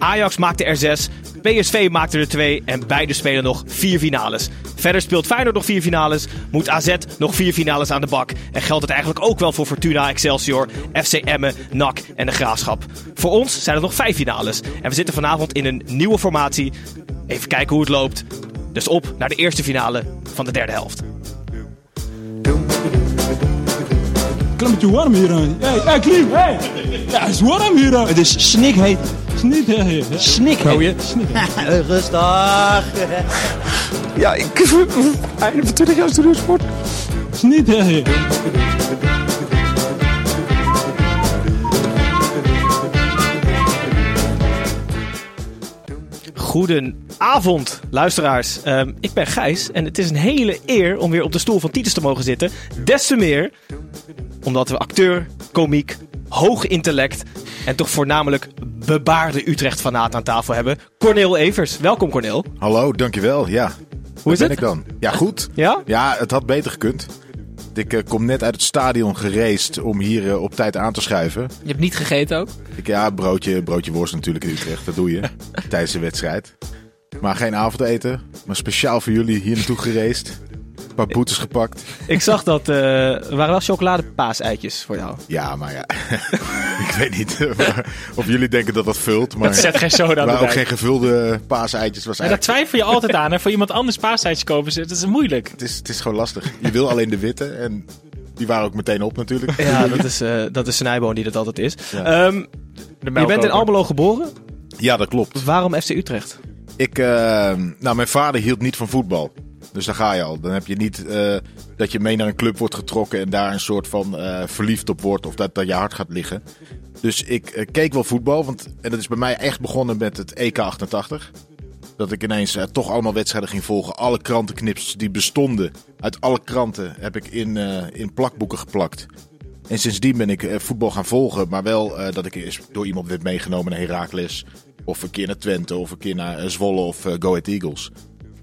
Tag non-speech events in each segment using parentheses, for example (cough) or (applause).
Ajax maakte er zes, PSV maakte er twee en beide spelen nog vier finales. Verder speelt Feyenoord nog vier finales, moet AZ nog vier finales aan de bak. En geldt het eigenlijk ook wel voor Fortuna, Excelsior, FC Emmen, NAC en de Graafschap. Voor ons zijn er nog vijf finales en we zitten vanavond in een nieuwe formatie. Even kijken hoe het loopt. Dus op naar de eerste finale van de derde helft. Klimmetje warm hier. Hey, hey, Klim, hey. Ja, het is warm hier. Het is snikheet. Snikheet. Snikheet. Snikheet. (laughs) Rustig. Ja, ik... Einde van 20 jaar studiosport. Snikheet. Goedenavond, luisteraars. Ehm, ik ben Gijs en het is een hele eer om weer op de stoel van Titus te mogen zitten. Des te meer omdat we acteur, komiek, hoog intellect en toch voornamelijk bebaarde Utrecht-fanaat aan tafel hebben. Corneel Evers. Welkom, Corneel. Hallo, dankjewel. Ja. Hoe is ben het? ik dan? Ja, goed. Ja? Ja, het had beter gekund. Ik eh, kom net uit het stadion gereisd om hier eh, op tijd aan te schuiven. Je hebt niet gegeten ook? Ik, ja, broodje, broodje worst natuurlijk in Utrecht. Dat doe je (laughs) tijdens de wedstrijd. Maar geen avondeten. Maar speciaal voor jullie hier naartoe gereisd. Paar boetes gepakt. (laughs) Ik zag dat eh, er waren wel chocoladepaaseitjes voor jou. Ja, maar ja. (laughs) ik weet niet of jullie denken dat dat vult. Maar Zet geen soda er waren ook erbij. geen gevulde paaseitjes. Was Maar daar eigenlijk, twijfel je (laughs) altijd aan. Hè? Voor iemand anders paaseitjes kopen, dat is moeilijk. het, is, het is gewoon lastig. Je wil alleen de witte. En die waren ook meteen op natuurlijk. Ja, dat is, eh dat is Snijboon die dat altijd is. Ja. Ehm, je bent in. Almelo geboren. Ja, dat klopt. Waarom FC Utrecht? Ik, eh, nou, mijn vader hield niet van voetbal. Dus daar ga je al. Dan heb je niet eh, dat je mee naar een club wordt getrokken en daar een soort van eh, verliefd op wordt of dat, dat je hart gaat liggen. Dus ik eh, keek wel voetbal, want en dat is bij mij echt begonnen met het EK 88. Dat ik ineens toch allemaal wedstrijden ging volgen. Alle krantenknips die bestonden uit alle kranten heb ik in, in plakboeken geplakt. En sindsdien ben ik voetbal gaan volgen. Maar wel dat ik eens door iemand werd meegenomen naar Heracles. Of een keer naar Twente. Of een keer naar Zwolle of Go Ahead Eagles.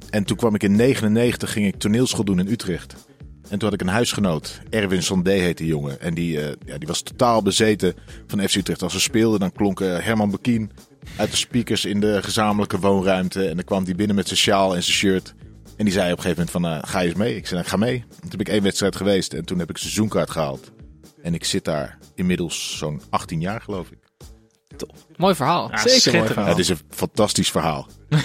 En toen kwam ik in 99 ging ik toneelschool doen in Utrecht. En toen had ik een huisgenoot. Erwin Sondé heette die jongen. En die, eh, ja, die was totaal bezeten van FC Utrecht. Als ze speelden dan klonk eh, Herman Bekien uit de speakers in de gezamenlijke woonruimte. En dan kwam die binnen met zijn sjaal en zijn shirt. En die zei op een gegeven moment van, eh, ga eens mee? Ik zei, nou, ga mee. En toen heb ik één wedstrijd geweest. En toen heb ik seizoenkaart gehaald. En ik zit daar inmiddels zo'n 18 jaar, geloof ik. Mooi verhaal. Ja, Zeker. schitterend. Ja, het is een fantastisch verhaal. (laughs)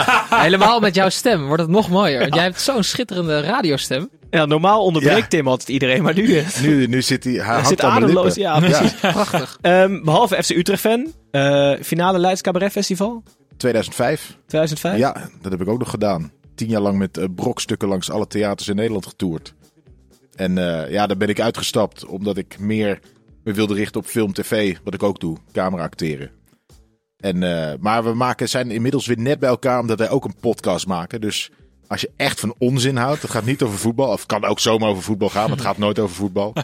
(laughs) Helemaal met jouw stem wordt het nog mooier. Want jij hebt zo'n schitterende radiostem. Ja, normaal onderbreekt Ja. Tim altijd iedereen, maar nu, eh, Nu, nu zit hij, hij zit ademloos. Ja, precies. (laughs) Prachtig. Ehm, behalve FC Utrecht-fan, eh, finale Leids Cabaret Festival 2005. 2005. Ja, dat heb ik ook nog gedaan. Tien jaar lang met eh, brokstukken langs alle theaters in Nederland getoerd. En eh, ja, daar ben ik uitgestapt omdat ik meer me wilde richten op film, tv, wat ik ook doe, camera acteren. En, eh, maar we maken, zijn inmiddels weer net bij elkaar omdat wij ook een podcast maken. Dus als je echt van onzin houdt, het gaat niet over voetbal, of het kan ook zomaar over voetbal gaan, maar het gaat nooit over voetbal. (laughs)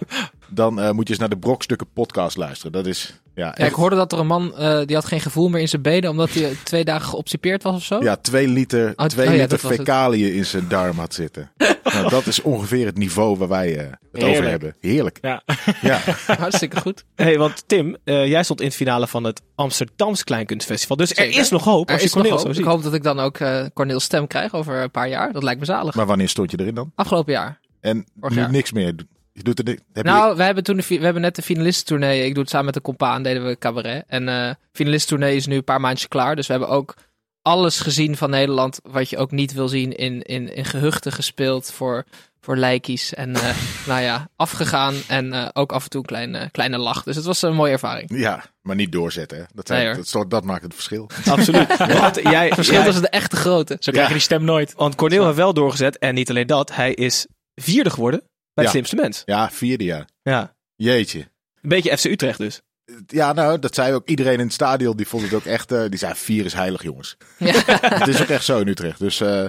Dan eh, moet je eens naar de Brokstukken podcast luisteren. Dat is ja, Ja, ik hoorde dat er een man, eh, die had geen gevoel meer in zijn benen, omdat hij (laughs) twee dagen geobstipeerd was of zo. Ja, twee liter, Oh, twee oh ja, liter fecaliën in zijn darm had zitten. (laughs) nou, dat is ongeveer het niveau waar wij eh, het over hebben. Heerlijk. Ja. (laughs) Ja. Hartstikke goed. Hey, want Tim, eh, jij stond in het finale van het Amsterdams Kleinkunstfestival. Dus er is nog hoop Er als je is nog Cornel hoop. zo Ik hoop dat ik dan ook eh Corneel stem krijg over een paar jaar. Dat lijkt me zalig. Maar wanneer stond je erin dan? Afgelopen jaar. En nu niks meer. Je doet er, ni- heb je, Nou, we hebben, toen de, we hebben net de finalistentournee. Ik doe het samen met de compaan, deden we cabaret. En eh finalistentournee is nu een paar maandjes klaar. Dus we hebben ook alles gezien van Nederland. Wat je ook niet wil zien in, in, in gehuchten gespeeld voor, voor lijkies. En eh, (laughs) nou ja, afgegaan. En eh, ook af en toe een kleine, kleine lach. Dus het was een mooie ervaring. ja, maar niet doorzetten. Hè. Dat, zijn, Nee, hoor. dat, soort- dat maakt het verschil. Absoluut. (laughs) Want, jij, Verschil jij- tussen de echte grote. Zo krijg je die stem nooit. want Cornel heeft wel doorgezet. En niet alleen dat, hij is vierde geworden bij het Ja. slimste mens. Ja, vierde jaar. Ja. Jeetje. Een beetje FC Utrecht dus. Ja, nou, dat zei ook iedereen in het stadion. Die vond het ook echt. eh, die zei: vier is heilig, jongens. (laughs) het is ook echt zo in Utrecht. Dus eh,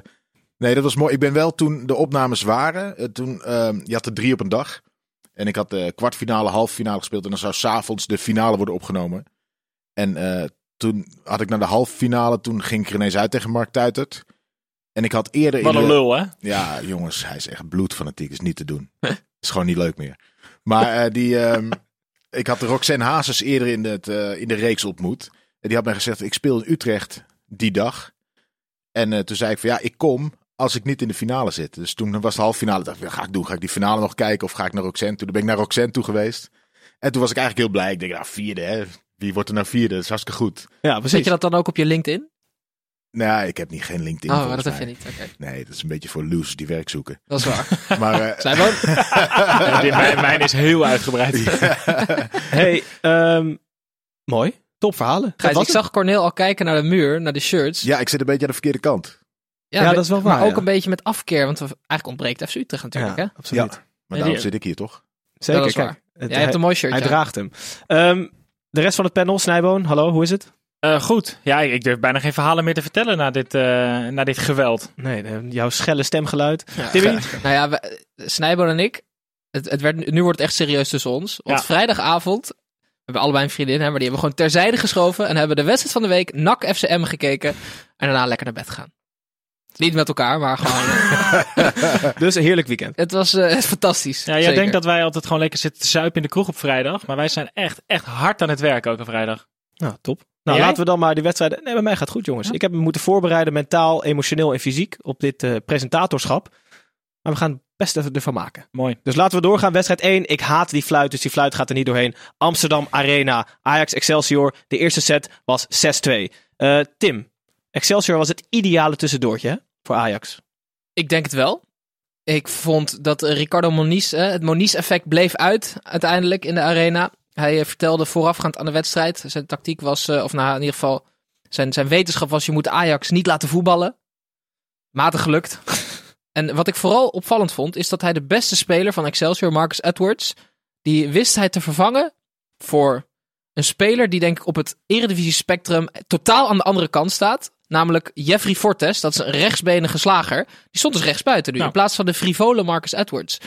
nee, dat was mooi. Ik ben wel toen de opnames waren. eh, toen, ehm, je had er drie op een dag. En ik had de kwartfinale, halve finale gespeeld. En dan zou s'avonds de finale worden opgenomen. En eh, toen had ik naar de halve finale. Toen ging ik er ineens uit tegen Mark Tuitert. En ik had eerder. Wat in een de- lul, hè? Ja, jongens, hij is echt bloedfanatiek. Is niet te doen. (laughs) is gewoon niet leuk meer. Maar eh, die, ehm, (laughs) ik had de Roxanne Hazes eerder in, het, eh, in de reeks ontmoet. En die had mij gezegd, ik speel in Utrecht die dag. En eh, toen zei ik van ja, ik kom als ik niet in de finale zit. Dus toen was de halve finale. dacht ik, wat ga ik doen? Ga ik die finale nog kijken of ga ik naar Roxanne toe? Toen ben ik naar Roxanne toe geweest. En toen was ik eigenlijk heel blij. Ik denk, nou vierde hè. Wie wordt er nou vierde? Dat is hartstikke goed. Ja, Zet je dat dan ook op je LinkedIn? Nou, ik heb niet geen LinkedIn. oh, dat heb je niet. Oké, Nee, dat is een beetje voor losers die werk zoeken. dat is waar. (laughs) Maar eh, Zijn we (laughs) Ja, die- mijn, mijn is heel uitgebreid. (laughs) Hey, ehm, mooi. Top verhalen. Gijs, ik het. zag Cornel al kijken naar de muur, naar de shirts. ja, ik zit een beetje aan de verkeerde kant. Ja, dat is wel Maar waar, ook een beetje met afkeer, want we- eigenlijk ontbreekt FC Utrecht natuurlijk. Ja, Hè? absoluut. Maar daarom zit ik hier toch? Zeker, Dat is kijk. waar. Het- Jij hebt een mooi shirt. hij ja. draagt hem. Ehm, de rest van het panel, Snijboon, hallo, hoe is het? Eh, goed. Ja, ik durf bijna geen verhalen meer te vertellen na dit, eh, na dit geweld. Nee, jouw schelle stemgeluid. Ja. Timmy? Nou ja, we, Snijboon en ik, het, het werd, nu wordt het echt serieus tussen ons. Want Ja. vrijdagavond, we hebben allebei een vriendin, hè, maar die hebben we gewoon terzijde geschoven en hebben de wedstrijd van de week NAC FCM gekeken en daarna lekker naar bed gegaan. Niet met elkaar, maar gewoon. (laughs) Dus een heerlijk weekend. het was eh, fantastisch. Ja, jij Zeker. denkt dat wij altijd gewoon lekker zitten te zuipen in de kroeg op vrijdag. Maar wij zijn echt, echt hard aan het werk ook op vrijdag. Nou, top. Nou, laten we dan maar die wedstrijden... Nee, bij mij gaat het goed, jongens. Ik heb me moeten voorbereiden, mentaal, emotioneel en fysiek, op dit eh, presentatorschap. Maar we gaan het best even ervan maken. Mooi. Dus laten we doorgaan. Wedstrijd 1. Ik haat die fluit, dus die fluit gaat er niet doorheen. Amsterdam Arena. Ajax Excelsior. De eerste set was 6-2. Eh, Tim, Excelsior was het ideale tussendoortje hè, voor Ajax. Ik denk het wel. Ik vond dat eh, Ricardo Moniz, eh, het Moniz-effect bleef uit uiteindelijk in de arena. Hij eh, vertelde voorafgaand aan de wedstrijd. Zijn tactiek was, eh, of nou in ieder geval, zijn, zijn wetenschap was: je moet Ajax niet laten voetballen. Matig gelukt. (laughs) en wat ik vooral opvallend vond, is dat hij de beste speler van Excelsior, Marcus Edwards, die wist hij te vervangen voor een speler die denk ik op het eredivisie spectrum totaal aan de andere kant staat. Namelijk Jeffrey Fortes, dat is een rechtsbenige slager. Die stond dus rechtsbuiten nu, Nou. in plaats van de frivole Marcus Edwards.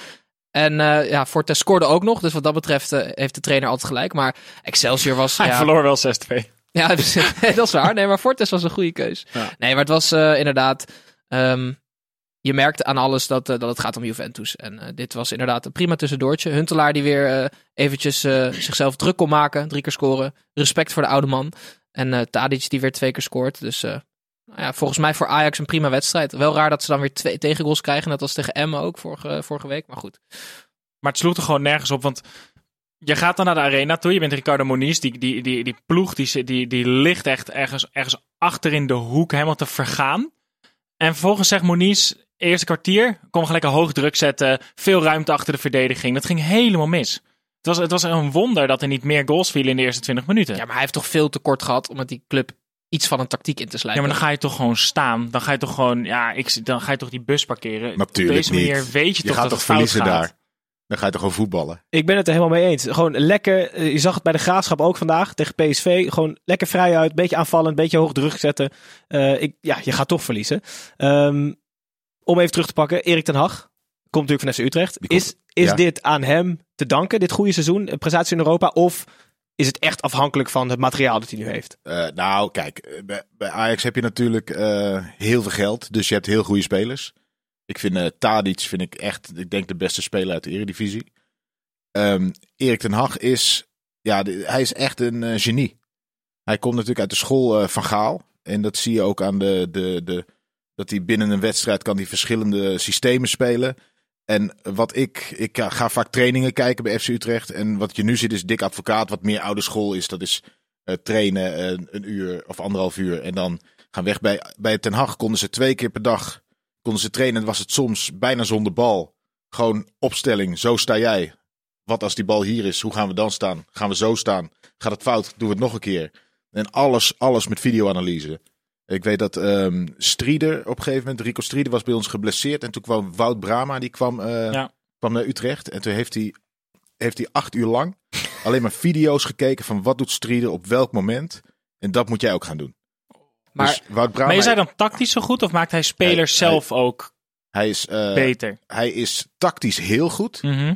En eh, ja, Fortes scoorde ook nog, dus wat dat betreft eh, heeft de trainer altijd gelijk. Maar Excelsior was... Hij ja, verloor wel 6-2. ja, (laughs) dus, dat is waar. Nee, maar Fortes was een goede keus. Ja. Nee, maar het was eh, inderdaad... ehm, je merkte aan alles dat, dat het gaat om Juventus. En dit was inderdaad een prima tussendoortje. Huntelaar die weer eventjes zichzelf druk kon maken. Drie keer scoren. Respect voor de oude man. En Tadic die weer twee keer scoort. Dus nou ja, volgens mij voor Ajax een prima wedstrijd. Wel raar dat ze dan weer twee tegengoals krijgen. Net als tegen Emmen ook vorige, vorige week. Maar goed. Maar het sloeg er gewoon nergens op, want je gaat dan naar de arena toe. Je bent Ricardo Moniz, die, die, die, die ploeg die, die, die ligt echt ergens, ergens achter in de hoek helemaal te vergaan. En vervolgens zegt Moniz, eerste kwartier, kon gelijk een hoog druk zetten. Veel ruimte achter de verdediging. Dat ging helemaal mis. Het was, het was een wonder dat er niet meer goals vielen in de eerste 20 minuten. Ja, maar hij heeft toch veel te kort gehad om met die club iets van een tactiek in te Ja, slijpen. maar dan ga je toch gewoon staan. Dan ga je toch gewoon, ja, ik, dan ga je toch die bus parkeren. Natuurlijk Op deze manier niet. weet je, Je toch gaat dat toch verliezen gaat. daar? Dan ga je toch gewoon voetballen? Ik ben het er helemaal mee eens. Gewoon lekker, eh, je zag het bij de Graafschap ook vandaag tegen PSV. Gewoon lekker vrij uit, beetje aanvallen, een beetje hoog druk zetten. Eh, ik, ja, je gaat toch verliezen. Ehm, om even terug te pakken, Erik ten Hag komt natuurlijk van FC Utrecht. Komt- Is, is ja. dit aan hem te danken, dit goede seizoen, een prestatie in Europa? Of is het echt afhankelijk van het materiaal dat hij nu heeft? Eh, nou, kijk, eh, bij, Ajax heb je natuurlijk eh, heel veel geld. Dus je hebt heel goede spelers. Ik vind eh Tadic vind ik echt, ik denk de beste speler uit de Eredivisie. Ehm Erik ten Hag is, ja, hij is echt een genie. Hij komt natuurlijk uit de school van Gaal. En dat zie je ook aan de, de, de, dat hij binnen een wedstrijd kan die verschillende systemen spelen. En wat ik, ik ga vaak trainingen kijken bij FC Utrecht. En wat je nu ziet is Dick Advocaat, wat meer oude school is. Dat is eh, trainen eh, een uur of anderhalf uur en dan gaan weg. Bij, bij Ten Hag konden ze twee keer per dag konden ze trainen. En was het soms bijna zonder bal. Gewoon opstelling, zo sta jij. Wat als die bal hier is, hoe gaan we dan staan? Gaan we zo staan? Gaat het fout? Doen we het nog een keer? En alles, alles met videoanalyse. Ik weet dat ehm Strieder op een gegeven moment, Rico Strieder was bij ons geblesseerd. En toen kwam Wout Brama, die kwam, eh, Ja. kwam naar Utrecht. En toen heeft hij, heeft hij acht uur lang (laughs) alleen maar video's gekeken van wat doet Strieder op welk moment. En dat moet jij ook gaan doen. Maar, dus Wout Brama, Maar is hij dan tactisch zo goed of maakt hij spelers Hij- zelf ook hij is, eh, beter? hij is tactisch heel goed. Mhm.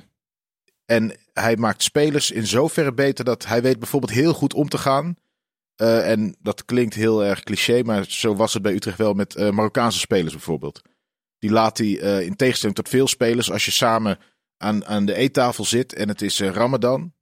En hij maakt spelers in zoverre beter dat hij weet bijvoorbeeld heel goed om te gaan. Eh, en dat klinkt heel erg cliché, maar zo was het bij Utrecht wel met eh, Marokkaanse spelers bijvoorbeeld. Die laat hij eh, in tegenstelling tot veel spelers, als je samen aan, aan de eettafel zit en het is Ramadan.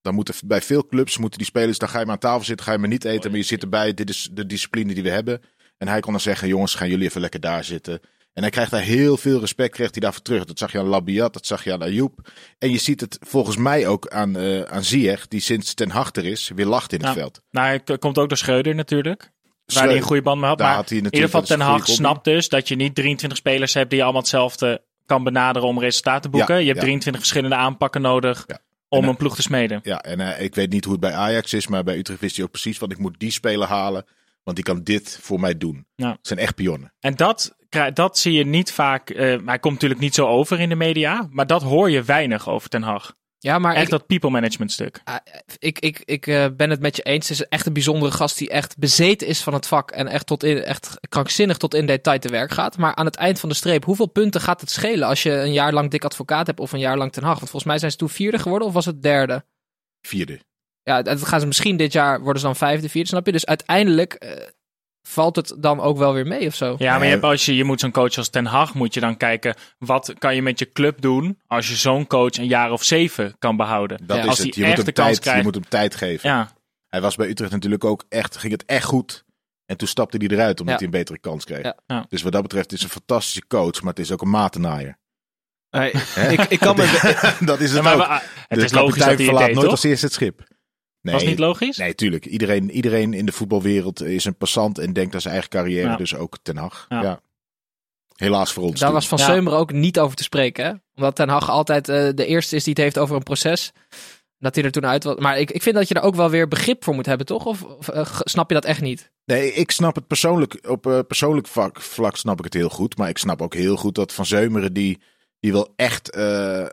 Dan moeten bij veel clubs moeten die spelers, dan ga je maar aan tafel zitten, ga je maar niet eten, maar je zit erbij. Dit is de discipline die we hebben. En hij kon dan zeggen, jongens, gaan jullie even lekker daar zitten. En hij krijgt daar heel veel respect, krijgt hij daarvoor terug. Dat zag je aan Labiat, dat zag je aan Ayoub. En je ziet het volgens mij ook aan, eh aan Ziyech, die sinds Ten Hag er is, weer lacht in het veld. Nou, hij komt ook door Schreuder natuurlijk. Waar hij een goede band mee had. daar Maar had hij in ieder geval Ten Hag snapt dus dat je niet 23 spelers hebt die je allemaal hetzelfde kan benaderen om resultaten te boeken. Ja, je hebt ja. 23 verschillende aanpakken nodig Ja. om En, een ploeg te smeden. Ja, en eh, ik weet niet hoe het bij Ajax is, maar bij Utrecht wist hij ook precies van ik moet die speler halen, want die kan dit voor mij doen. Ja. Het zijn echt pionnen. En dat, dat zie je niet vaak. eh, maar hij komt natuurlijk niet zo over in de media. Maar dat hoor je weinig over Ten Hag. ja, maar Echt ik, dat people management stuk. Ah, ik, ik, ik eh, ben het met je eens. Het is echt een bijzondere gast die echt bezeten is van het vak. En echt, tot in, echt krankzinnig tot in detail te werk gaat. Maar aan het eind van de streep, hoeveel punten gaat het schelen als je een jaar lang dik advocaat hebt of een jaar lang Ten Hag? Want volgens mij zijn ze toen vierde geworden of was het derde? Vierde. Ja, dat gaan ze misschien dit jaar worden ze dan vijfde, vierde, snap je? Dus uiteindelijk eh, valt het dan ook wel weer mee of zo. Ja, maar je, hebt, als je, je moet zo'n coach als Ten Hag, moet je dan kijken, wat kan je met je club doen als je zo'n coach een jaar of zeven kan behouden. Dat Ja. is Als het. Je moet, hem de tijd, je moet hem tijd geven. Ja, Hij was bij Utrecht natuurlijk ook echt, ging het echt goed. En toen stapte hij eruit omdat Ja. hij een betere kans kreeg. Ja. Ja. Dus wat dat betreft is het een fantastische coach, maar het is ook een matenaaier. Nee, ik, ik kan me... (laughs) dat is het maar ook. het de is logisch dat hij verlaat deed, nooit toch? als eerste het schip. Nee, Was niet logisch? Nee, tuurlijk. Iedereen, iedereen in de voetbalwereld is een passant en denkt aan zijn eigen carrière. Ja. Dus ook Ten Hag. Ja. Ja. Helaas voor ons. Daar toen. was Van Ja. Seumer ook niet over te spreken. Hè? Omdat Ten Hag altijd eh, de eerste is die het heeft over een proces. Dat hij er toen uit was. Maar ik, ik vind dat je daar ook wel weer begrip voor moet hebben, toch? Of, of, eh, snap je dat echt niet? Nee, ik snap het persoonlijk. Op eh, persoonlijk vlak, vlak snap ik het heel goed. Maar ik snap ook heel goed dat Van Zeumeren die, die wil echt eh, eh,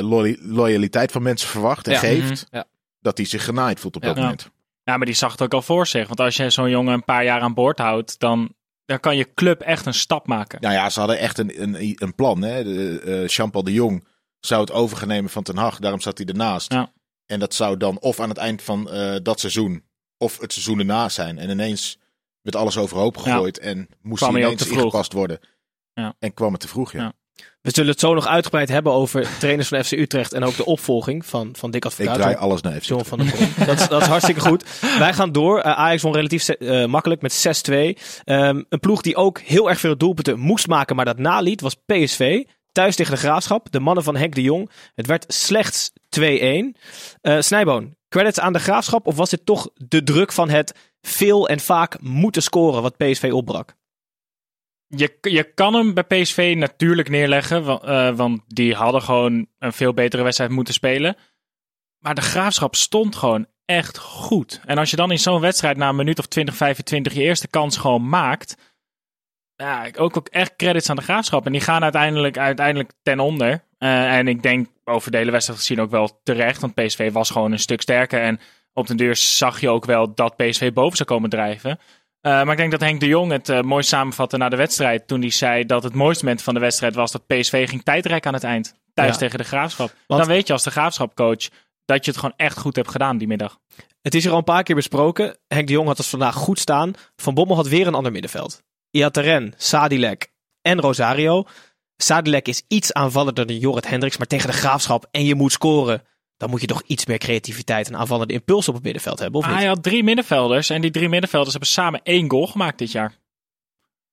loy- loyaliteit van mensen verwacht en Ja. geeft. Mhm. Ja. Dat hij zich genaaid voelt op Ja. dat Ja. moment. Ja, maar die zag het ook al voor zich. Want als je zo'n jongen een paar jaar aan boord houdt, dan, dan kan je club echt een stap maken. Nou ja, ze hadden echt een, een, een plan. Hè? De, eh, Jean-Paul de Jong zou het overgenemen van Ten Hag. Daarom zat hij ernaast. Ja. En dat zou dan of aan het eind van eh, dat seizoen of het seizoen erna zijn. En ineens werd alles overhoop gegooid en moest Kwam hij ineens te vroeg. ingepast worden. Ja. En kwam het te vroeg, ja. We zullen het zo nog uitgebreid hebben over trainers van FC Utrecht en ook de opvolging van, van Dick Ik Advocaat. draai alles naar FC. John van der Brom. dat, is, dat is hartstikke goed. Wij gaan door. Eh, Ajax won relatief eh, makkelijk met 6-2. Ehm, een ploeg die ook heel erg veel doelpunten moest maken, maar dat naliet, was PSV. Thuis tegen de Graafschap. De mannen van Henk de Jong. Het werd slechts 2-1. Eh Snijboon, credits aan de Graafschap? Of was dit toch de druk van het veel en vaak moeten scoren wat PSV opbrak? Je, je kan hem bij PSV natuurlijk neerleggen, wa- eh, want die hadden gewoon een veel betere wedstrijd moeten spelen. Maar de graafschap stond gewoon echt goed. En als je dan in zo'n wedstrijd na een minuut of 20, 25 je eerste kans gewoon maakt. Ja, ook, ook echt credits aan de graafschap. En die gaan uiteindelijk, uiteindelijk ten onder. Eh, en ik denk over de hele wedstrijd gezien ook wel terecht. Want PSV was gewoon een stuk sterker. En op den deur zag je ook wel dat PSV boven zou komen drijven. Eh, maar ik denk dat Henk de Jong het eh, mooi samenvatte na de wedstrijd. Toen hij zei dat het mooiste moment van de wedstrijd was dat PSV ging tijdrekken aan het eind. Thuis Ja. tegen de graafschap. Want- Dan weet je als de graafschapcoach dat je het gewoon echt goed hebt gedaan die middag. Het is hier al een paar keer besproken. Henk de Jong had het vandaag goed staan. Van Bommel had weer een ander middenveld. Iataren, Sadilek en Rosario. Sadilek is iets aanvallender dan Jorrit Hendricks, maar tegen de graafschap en je moet scoren. Dan moet je toch iets meer creativiteit en aanvallende impuls op het middenveld hebben, of Ah, niet? hij had drie middenvelders. En die drie middenvelders hebben samen één goal gemaakt dit jaar.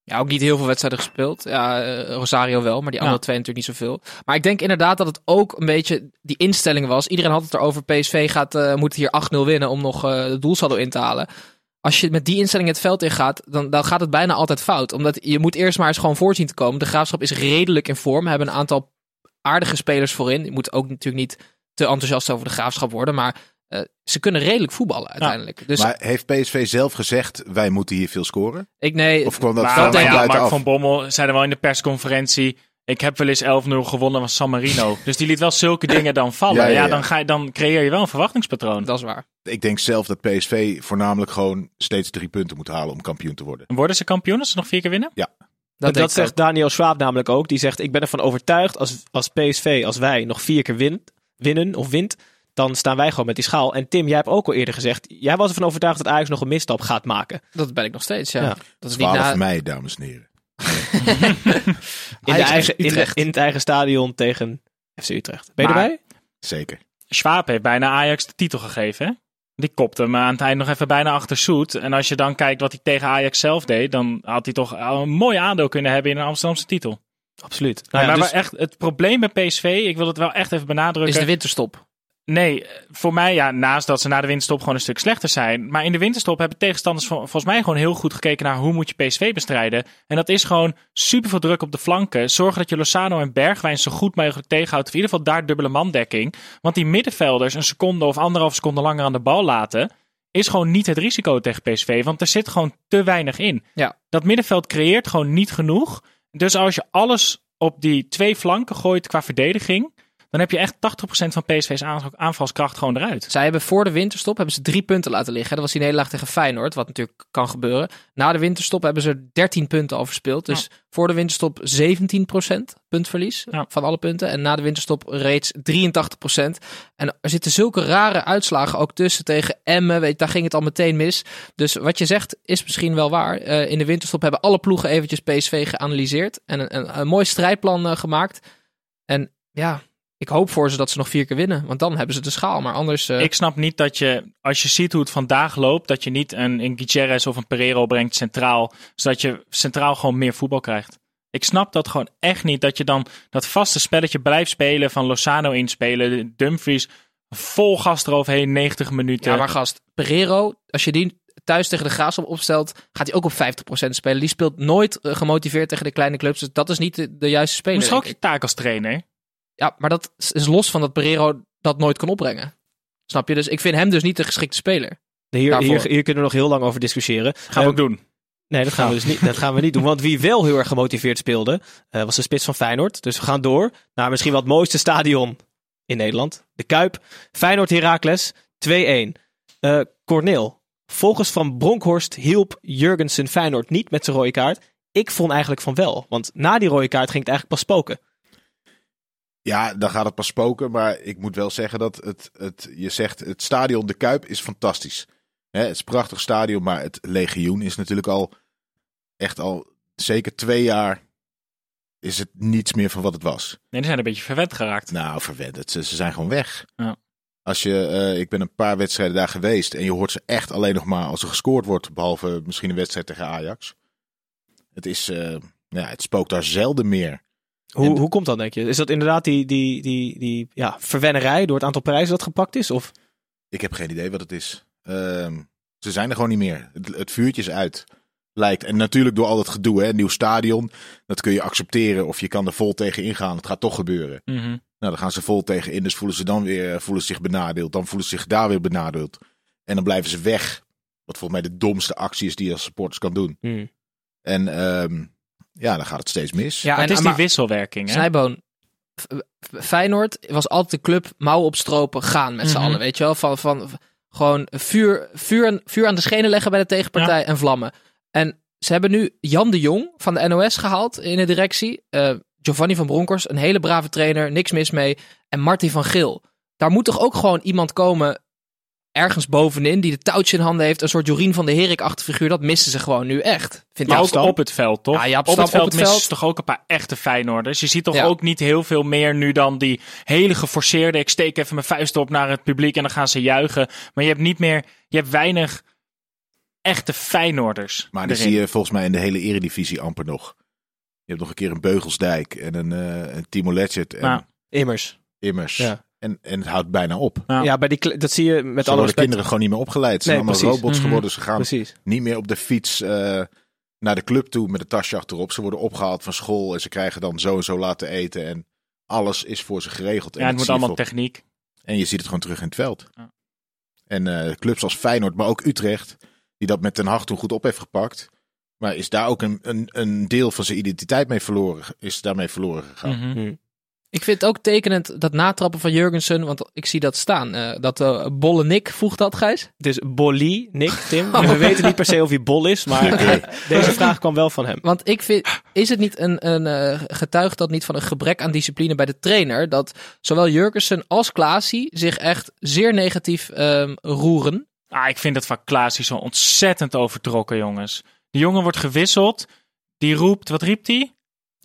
Ja, ook niet heel veel wedstrijden gespeeld. Ja, eh, Rosario wel, maar die andere Ja. twee natuurlijk niet zoveel. Maar ik denk inderdaad dat het ook een beetje die instelling was. Iedereen had het erover, PSV gaat, eh, moet hier 8-0 winnen om nog eh het doelsaldo in te halen. Als je met die instelling het veld ingaat, dan, dan gaat het bijna altijd fout. Omdat je moet eerst maar eens gewoon voorzien te komen. De Graafschap is redelijk in vorm. Hebben een aantal aardige spelers voorin. Je moet ook natuurlijk niet te enthousiast over de Graafschap worden. Maar eh, ze kunnen redelijk voetballen uiteindelijk. Dus Maar heeft PSV zelf gezegd, wij moeten hier veel scoren? ik nee, Of kwam dat Maar, van maar ja? Mark van Bommel zei er wel in de persconferentie. Ik heb wel eens 11-0 gewonnen van San Marino. (laughs) dus die liet wel zulke dingen dan vallen. Ja, Ja, ja, ja. Dan, ga je, dan creëer je wel een verwachtingspatroon. Dat is waar. Ik denk zelf dat PSV voornamelijk gewoon steeds drie punten moet halen om kampioen te worden. Worden ze kampioen als ze nog vier keer winnen? Dat, Dat, ik zegt ook. Daniel Schwab namelijk ook. Die zegt, ik ben ervan overtuigd als, als PSV, als wij nog vier keer win, winnen of wint, dan staan wij gewoon met die schaal. En Tim, jij hebt ook al eerder gezegd, jij was ervan overtuigd dat Ajax nog een misstap gaat maken. Dat ben ik nog steeds, ja. Ja. Dat is niet 12 na... mei, dames en heren. In, (laughs) de Ajax eigen, in, de- Utrecht. in het eigen stadion tegen FC Utrecht. Ben je Maar- erbij? Zeker. Schwab heeft bijna Ajax de titel gegeven. Hè? Die kopte hem aan het eind nog even bijna achter Soet. En als je dan kijkt wat hij tegen Ajax zelf deed, dan had hij toch al een mooi aandeel kunnen hebben in een Amsterdamse titel. Absoluut. Nou ja, maar dus- waar echt, het probleem bij PSV, ik wil het wel echt even benadrukken. Is de winterstop. Nee, voor mij, ja, naast dat ze na de winterstop gewoon een stuk slechter zijn. Maar in de winterstop hebben tegenstanders vol- volgens mij gewoon heel goed gekeken naar hoe moet je PSV bestrijden. En dat is gewoon super veel druk op de flanken. Zorgen dat je Lozano en Bergwijn zo goed mogelijk tegenhoudt. Of in ieder geval daar dubbele mandekking. Want die middenvelders een seconde of anderhalf seconde langer aan de bal laten. Is gewoon niet het risico tegen PSV. Want er zit gewoon te weinig in. Ja. Dat middenveld creëert gewoon niet genoeg. Dus als je alles op die twee flanken gooit qua verdediging. Dan heb je echt 80% van PSV's aan- aanvalskracht gewoon eruit. Zij hebben voor de winterstop hebben ze drie punten laten liggen. Dat was die nederlaag tegen Feyenoord, wat natuurlijk kan gebeuren. Na de winterstop hebben ze 13 punten al verspeeld. Dus voor de winterstop 17% puntverlies Ja. van alle punten. En na de winterstop reeds 83%. En er zitten zulke rare uitslagen ook tussen tegen Emmen. Weet, daar ging het al meteen mis. Dus wat je zegt is misschien wel waar. Eh, in de winterstop hebben alle ploegen eventjes PSV geanalyseerd. En een, een, een mooi strijdplan eh, gemaakt. En ja, ik hoop voor ze dat ze nog vier keer winnen. Want dan hebben ze de schaal. Maar anders... eh, Ik snap niet dat je, als je ziet hoe het vandaag loopt, dat je niet een, een Gutierrez of een Pereiro brengt centraal, zodat je centraal gewoon meer voetbal krijgt. Ik snap dat gewoon echt niet, dat je dan dat vaste spelletje blijft spelen van Lozano inspelen, Dumfries vol gas eroverheen, 90 minuten. Ja, maar gast, Pereiro, als je die thuis tegen de Graafschap opstelt, gaat hij ook op 50% spelen. Die speelt nooit eh, gemotiveerd tegen de kleine clubs. Dus dat is niet de, de juiste speler. Misschien ook je taak als trainer. Ja, maar dat is los van dat Pereiro dat nooit kan opbrengen. Snap je? Dus ik vind hem dus niet de geschikte speler. hier, hier, hier kunnen we nog heel lang over discussiëren. Gaan we ook doen. Nee, dat gaan, we dus niet, dat gaan we niet doen. Want wie wel heel erg gemotiveerd speelde, eh, was de spits van Feyenoord. Dus we gaan door naar misschien wel het mooiste stadion in Nederland. De Kuip. Feyenoord Heracles 2-1. Eh Corneel. Volgens Van Bronckhorst hielp Jurgensen Feyenoord niet met zijn rode kaart. Ik vond eigenlijk van wel. Want na die rode kaart ging het eigenlijk pas spoken. Ja, dan gaat het pas spoken. Maar ik moet wel zeggen dat het, het je zegt, het stadion De Kuip is fantastisch. Het is een prachtig stadion, maar het legioen is natuurlijk al echt al zeker twee jaar is het niets meer van wat het was. Nee, die zijn een beetje verwend geraakt. Nou, verwend. Ze, ze zijn gewoon weg. Ja. Als je, eh, ik ben een paar wedstrijden daar geweest en je hoort ze echt alleen nog maar als er gescoord wordt, behalve misschien een wedstrijd tegen Ajax. Het is, eh, ja, het spookt daar zelden meer. Hoe, hoe komt dat, denk je? Is dat inderdaad die, die, die, die ja, verwennerij door het aantal prijzen dat gepakt is? Of? Ik heb geen idee wat het is. Ehm, ze zijn er gewoon niet meer. Het, het vuurtje is uit. Lijkt. En natuurlijk door al dat gedoe, hè. Nieuw stadion. Dat kun je accepteren of je kan er vol tegen ingaan. Het gaat toch gebeuren. Mhm. Nou, dan gaan ze vol tegen in. Dus voelen ze dan weer voelen ze zich benadeeld. Dan voelen ze zich daar weer benadeeld. En dan blijven ze weg. Wat volgens mij de domste actie is die je als supporters kan doen. Hmm. En ehm, ja, dan gaat het steeds mis. Ja, het is die wisselwerking. Hè? Snijboon. Feyenoord was altijd de club mouw opstropen gaan met z'n Mhm. allen. Weet je wel? Van, van, gewoon vuur, vuur, vuur aan de schenen leggen bij de tegenpartij en vlammen. En ze hebben nu Jan de Jong van de NOS gehaald in de directie. Eh, Giovanni van Bronckhorst, een hele brave trainer, niks mis mee. En Martin van Geel. Daar moet toch ook gewoon iemand komen ergens bovenin die de touwtje in handen heeft. Een soort Jorien van de Herik-achtige figuur. Dat missen ze gewoon nu echt. Vind Maar ook Stam. op het veld, toch? Ja, Jaap op het veld op het missen ze toch ook een paar echte Feyenoorders. Je ziet toch Ja. ook niet heel veel meer nu dan die hele geforceerde... ik steek even mijn vuist op naar het publiek en dan gaan ze juichen. Maar je hebt niet meer... Je hebt weinig echte Feyenoorders Maar die erin. zie je volgens mij in de hele eredivisie amper nog. Je hebt nog een keer een Beugelsdijk en een, eh een Timo Letchert en Ja. Immers. Immers. Ja. En, en het houdt bijna op. Ja. Ja, bij die, dat zie je met alle worden respect. kinderen gewoon niet meer opgeleid. Ze zijn Nee, allemaal precies. robots Mhm. geworden. Ze gaan Precies. niet meer op de fiets eh, naar de club toe met een tasje achterop. Ze worden opgehaald van school en ze krijgen dan zo en zo laten eten. En alles is voor ze geregeld. En, Ja, het je allemaal techniek. en je ziet het gewoon terug in het veld. Ja. En eh, clubs als Feyenoord, maar ook Utrecht, die dat met Ten Hag toen goed op heeft gepakt. Maar is daar ook een, een, een deel van zijn identiteit mee verloren, is daarmee verloren gegaan? Mhm. Ik vind het ook tekenend dat natrappen van Jurgensen, want ik zie dat staan. eh, dat eh Bolle Nick voegt dat, Gijs. Het is Bolly, Nick, Tim. (laughs) We weten niet per se of hij bol is, maar (laughs) eh, deze vraag kwam wel van hem. Want ik vind, is het niet een, een eh, getuigt dat niet van een gebrek aan discipline bij de trainer, dat zowel Jurgensen als Klaasie zich echt zeer negatief ehm, roeren? Ah, ik vind het van Klaasie zo ontzettend overtrokken, jongens. Die jongen wordt gewisseld. Die roept, wat riep die?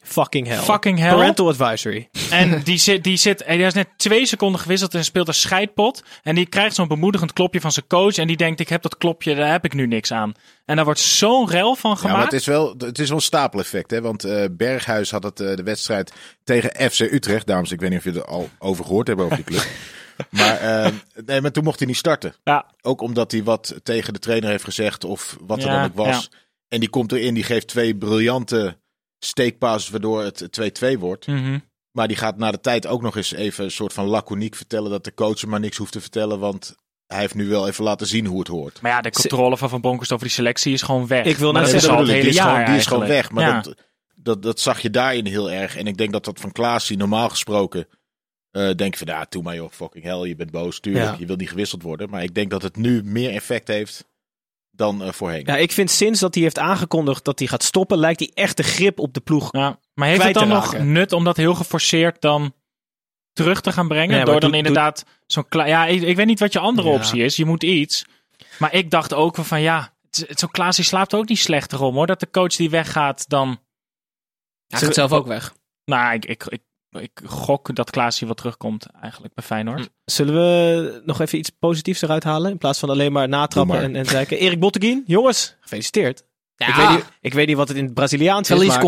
Fucking hell. Fucking hell. Parental advisory. En die zit, die zit, hij is net twee seconden gewisseld en speelt een scheidpot. En die krijgt zo'n bemoedigend klopje van zijn coach. En die denkt, ik heb dat klopje, daar heb ik nu niks aan. En daar wordt zo'n rel van Ja, gemaakt. maar het is wel, het is wel een stapeleffect. Hè? Want eh, Berghuis had het, eh, de wedstrijd tegen FC Utrecht. Dames, ik weet niet of je er al over gehoord hebben over die club. (laughs) maar, eh, nee, maar toen mocht hij niet starten. Ja, Ook omdat hij wat tegen de trainer heeft gezegd of wat er Ja, dan ook was. En die komt erin, die geeft twee briljante steekpasses waardoor het 2-2 wordt. mhm. Maar die gaat na de tijd ook nog eens even een soort van laconiek vertellen dat de coach hem maar niks hoeft te vertellen. Want hij heeft nu wel even laten zien hoe het hoort. maar ja, de controle van Van Bronckhorst over die selectie is gewoon weg. Ik wil net zeggen, is al dat het bedoel ik. hele die is, gewoon, die is gewoon weg. Maar Ja. dat, dat, dat zag je daarin heel erg. En ik denk dat dat van Klaasie normaal gesproken... eh denk je van, ja, doe maar joh, fucking hell, je bent boos. Tuurlijk, Ja. je wil niet gewisseld worden. Maar ik denk dat het nu meer effect heeft dan eh, voorheen. Ja, ik vind sinds dat hij heeft aangekondigd dat hij gaat stoppen, lijkt hij echt de grip op de ploeg. Ja, maar heeft het dan nog nut om dat heel geforceerd dan terug te gaan brengen? Nee, door dan doe- inderdaad zo'n kla- Ja, ik, ik weet niet wat je andere Ja. optie is. Je moet iets. Maar ik dacht ook wel van ja, zo'n Klaas die slaapt ook niet slechter om hoor. Dat de coach die weggaat dan... Hij gaat zelf ook weg. Nou, ik, ik, ik, ik gok dat Klaas hier wel terugkomt eigenlijk bij Feyenoord. Zullen we nog even iets positiefs eruit halen? In plaats van alleen maar natrappen maar. en, en zeiken. Erik Botteguin, jongens, gefeliciteerd. Ik, weet niet, ik weet niet wat het in het Braziliaans is, Feliz maar...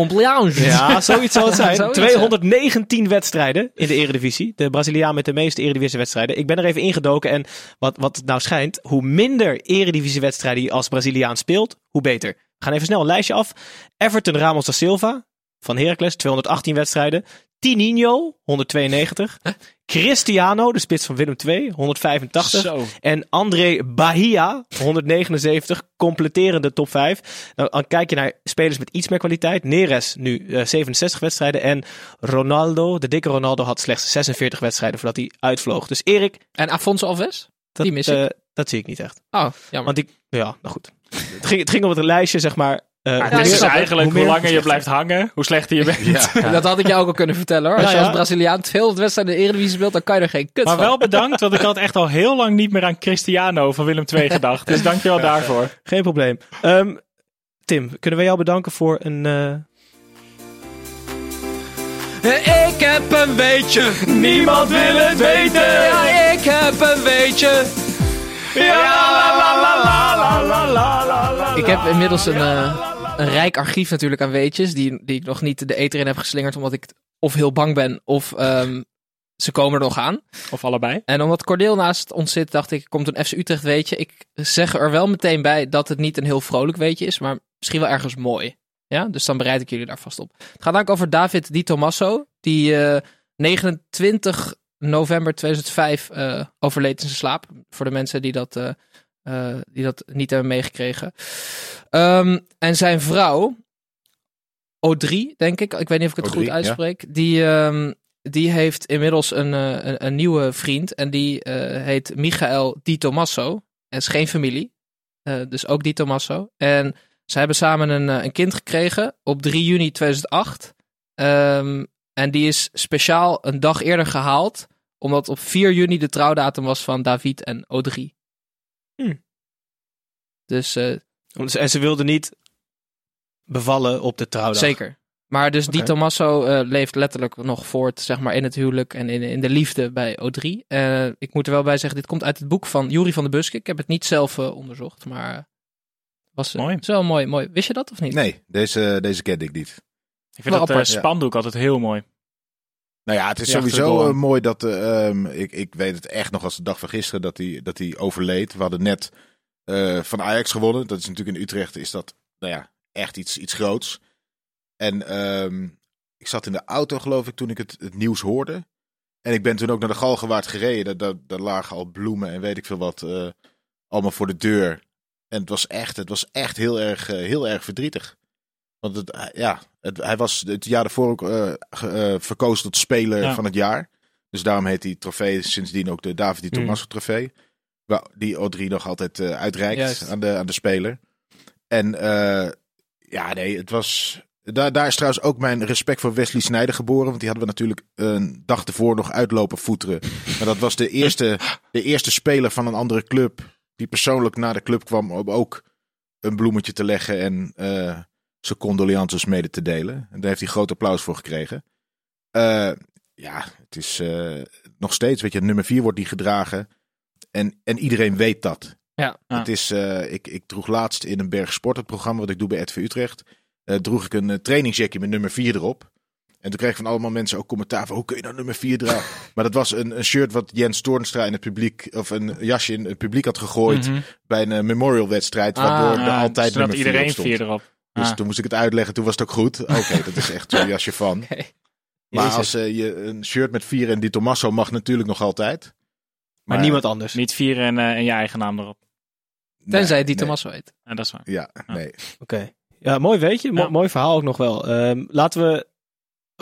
Ja, zoiets zal het zijn. (laughs) Zoiets, 219 wedstrijden in de Eredivisie. De Braziliaan met de meeste Eredivisie-wedstrijden. Ik ben er even ingedoken en wat, wat het nou schijnt, hoe minder Eredivisie-wedstrijden je als Braziliaan speelt, hoe beter. We gaan even snel een lijstje af. Everton Ramos da Silva van Heracles, 218 wedstrijden. Tininho, 192. Cristiano, de spits van Willem II, 185. Zo. En André Bahia, 179, completerende top 5. Nou, dan kijk je naar spelers met iets meer kwaliteit. Neres nu eh, 67 wedstrijden. En Ronaldo, de dikke Ronaldo, had slechts 46 wedstrijden voordat hij uitvloog. Dus Erik, En Afonso Alves? dat, Die mis ik. eh, dat zie ik niet echt. Oh, jammer. Want ik, ja, nou goed. Het ging, het ging om het lijstje, zeg maar. Eh, Ja, hoe het is dus eigenlijk hoe, langer je blijft hangen, hoe slechter je bent. Ja. Dat had ik jou ook al kunnen vertellen hoor. Als Ja, je ja. als Braziliaan 200 wedstrijden in de Eredivisie speelt, dan kan je er geen kut Maar van. wel bedankt, want ik had echt al heel lang niet meer aan Cristiano van Willem II gedacht. Dus dankjewel daarvoor. Geen probleem. Ehm, Tim, kunnen wij jou bedanken voor een... eh, Ik heb een weetje, niemand wil het weten. Ja, ik heb een weetje. Ik heb inmiddels een, eh, een rijk archief natuurlijk aan weetjes, die, die ik nog niet de eter in heb geslingerd, omdat ik of heel bang ben, of ehm, ze komen er nog aan. Of allebei. En omdat Cordeel naast ons zit, dacht ik, komt een FC Utrecht weetje. Ik zeg er wel meteen bij dat het niet een heel vrolijk weetje is, maar misschien wel ergens mooi. Ja, dus dan bereid ik jullie daar vast op. Het gaat namelijk over David Di Tommaso, die eh, 29 november 2005 eh, overleed in zijn slaap. Voor de mensen die dat, eh, eh, die dat niet hebben meegekregen. Ehm, en zijn vrouw, O3, denk ik. Ik weet niet of ik het O3, goed ja. uitspreek. Die, ehm, die heeft inmiddels een, eh, een, een nieuwe vriend. En die eh, heet Michael Di Tommaso. En is geen familie. Dus ook Di Tommaso. En ze hebben samen een, een kind gekregen op 3 juni 2008. Ehm, en die is speciaal een dag eerder gehaald. Omdat op 4 juni de trouwdatum was van David en O3. Hmm. Dus eh, en ze wilden niet bevallen op de trouwdag. Zeker. Maar dus Di Oké. Tommaso eh, leeft letterlijk nog voort, zeg maar, in het huwelijk en in, in de liefde bij O3. Eh, ik moet er wel bij zeggen, dit komt uit het boek van Juri van de Buske. Ik heb het niet zelf eh, onderzocht, maar was Mooi. is wel mooi, mooi. Wist je dat of niet? Nee, deze, deze kende ik niet. Ik vind Wel dat eh, ja. spandoek altijd heel mooi. Nou ja, het is sowieso eh, mooi dat... ehm, ik, ik weet het echt nog als de dag van gisteren dat hij, dat hij overleed. We hadden net eh, van Ajax gewonnen. Dat is natuurlijk in Utrecht is dat nou ja, echt iets, iets groots. En ehm, ik zat in de auto geloof ik toen ik het, het nieuws hoorde. En ik ben toen ook naar de Galgenwaard gereden. Daar, daar, daar lagen al bloemen en weet ik veel wat allemaal voor de deur. En het was echt, het was echt heel, erg, heel erg verdrietig. Want het, eh, ja, het, hij was het jaar ervoor ook eh, eh, verkozen tot speler Ja. van het jaar. Dus daarom heet die trofee sindsdien ook de David Di Mm. Tommaso trofee. Die Audrey nog altijd uitreikt Juist. aan de, aan de speler. En ja, nee, het was... Daar, daar is trouwens ook mijn respect voor Wesley Sneijder geboren. Want die hadden we natuurlijk een dag ervoor nog uitlopen voeteren. (laughs) Maar dat was de eerste, de eerste speler van een andere club. Die persoonlijk naar de club kwam om ook een bloemetje te leggen. En zijn condolences mede te delen. En daar heeft hij groot applaus voor gekregen. Eh, ja, het is eh, nog steeds, weet je, nummer vier wordt die gedragen. En, en iedereen weet dat. Ja. Het is, eh, ik, ik droeg laatst in een berg sport, het programma wat ik doe bij RTV Utrecht. eh, droeg ik een uh, trainingsjackje met nummer 4 erop. En toen kreeg ik van allemaal mensen ook commentaar van hoe kun je nou nummer 4 dragen? (laughs) maar dat was een, een shirt wat Jens Toornstra in het publiek, of een jasje in het publiek had gegooid Mhm. bij een memorial wedstrijd. Ah, Waardoor er Ja, altijd nummer 4 iedereen vier erop. Dus Ah. toen moest ik het uitleggen, toen was het ook goed. Oké, (laughs) dat is echt zo'n jasje van. Maar als eh, je een shirt met 4 en Di Tommaso mag natuurlijk nog altijd. Maar niemand anders. Niet vieren en, eh, en je eigen naam erop. Tenzij Nee, die nee. Tommaso heet. Ja, dat is waar. Ja, nee. Oké. Ja, mooi weet je. Mo- Ja. Mooi verhaal ook nog wel. Ehm, laten we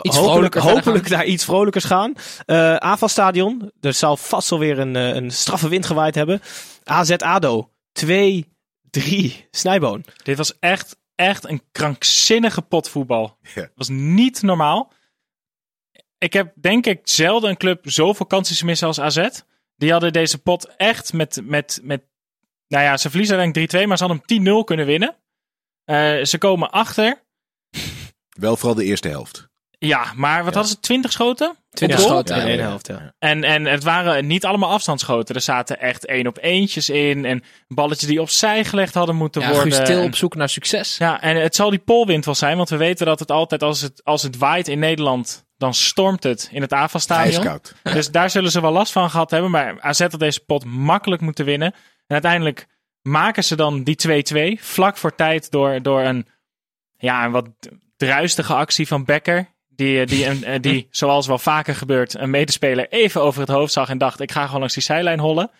Iets hopelijk, hopelijk naar iets vrolijkers gaan. Eh AFAS-stadion. Er zal vast wel weer een, een straffe wind gewaaid hebben. AZ-ADO. 2-3. Snijboon. Dit was echt, echt een krankzinnige pot voetbal. Ja. was niet normaal. Ik heb denk ik zelden een club zoveel kansen missen als AZ. Die hadden deze pot echt met, met, met nou ja, ze verliezen denk ik 3-2, maar ze hadden hem 10-0 kunnen winnen. Eh, ze komen achter. Wel vooral de eerste helft. Ja, maar wat Ja. hadden ze? 20 schoten? 20 Op goal? schoten. Ja, ja. in één helft, ja. En, en het waren niet allemaal afstandsschoten. Er zaten echt één op eentjes in. En balletjes die opzij gelegd hadden moeten Ja, worden. Guus Til En- op zoek naar succes. Ja, en het zal die polwind wel zijn, want we weten dat het altijd als het, als het waait in Nederland, dan stormt het in het AFA-stadion. (laughs) Dus daar zullen ze wel last van gehad hebben, maar AZ had deze pot makkelijk moeten winnen. En uiteindelijk maken ze dan die 2-2 vlak voor tijd door, door een, ja, een wat druistige actie van Becker. Die, eh, die, (laughs) zoals wel vaker gebeurt, een medespeler even over het hoofd zag en dacht: ik ga gewoon langs die zijlijn hollen.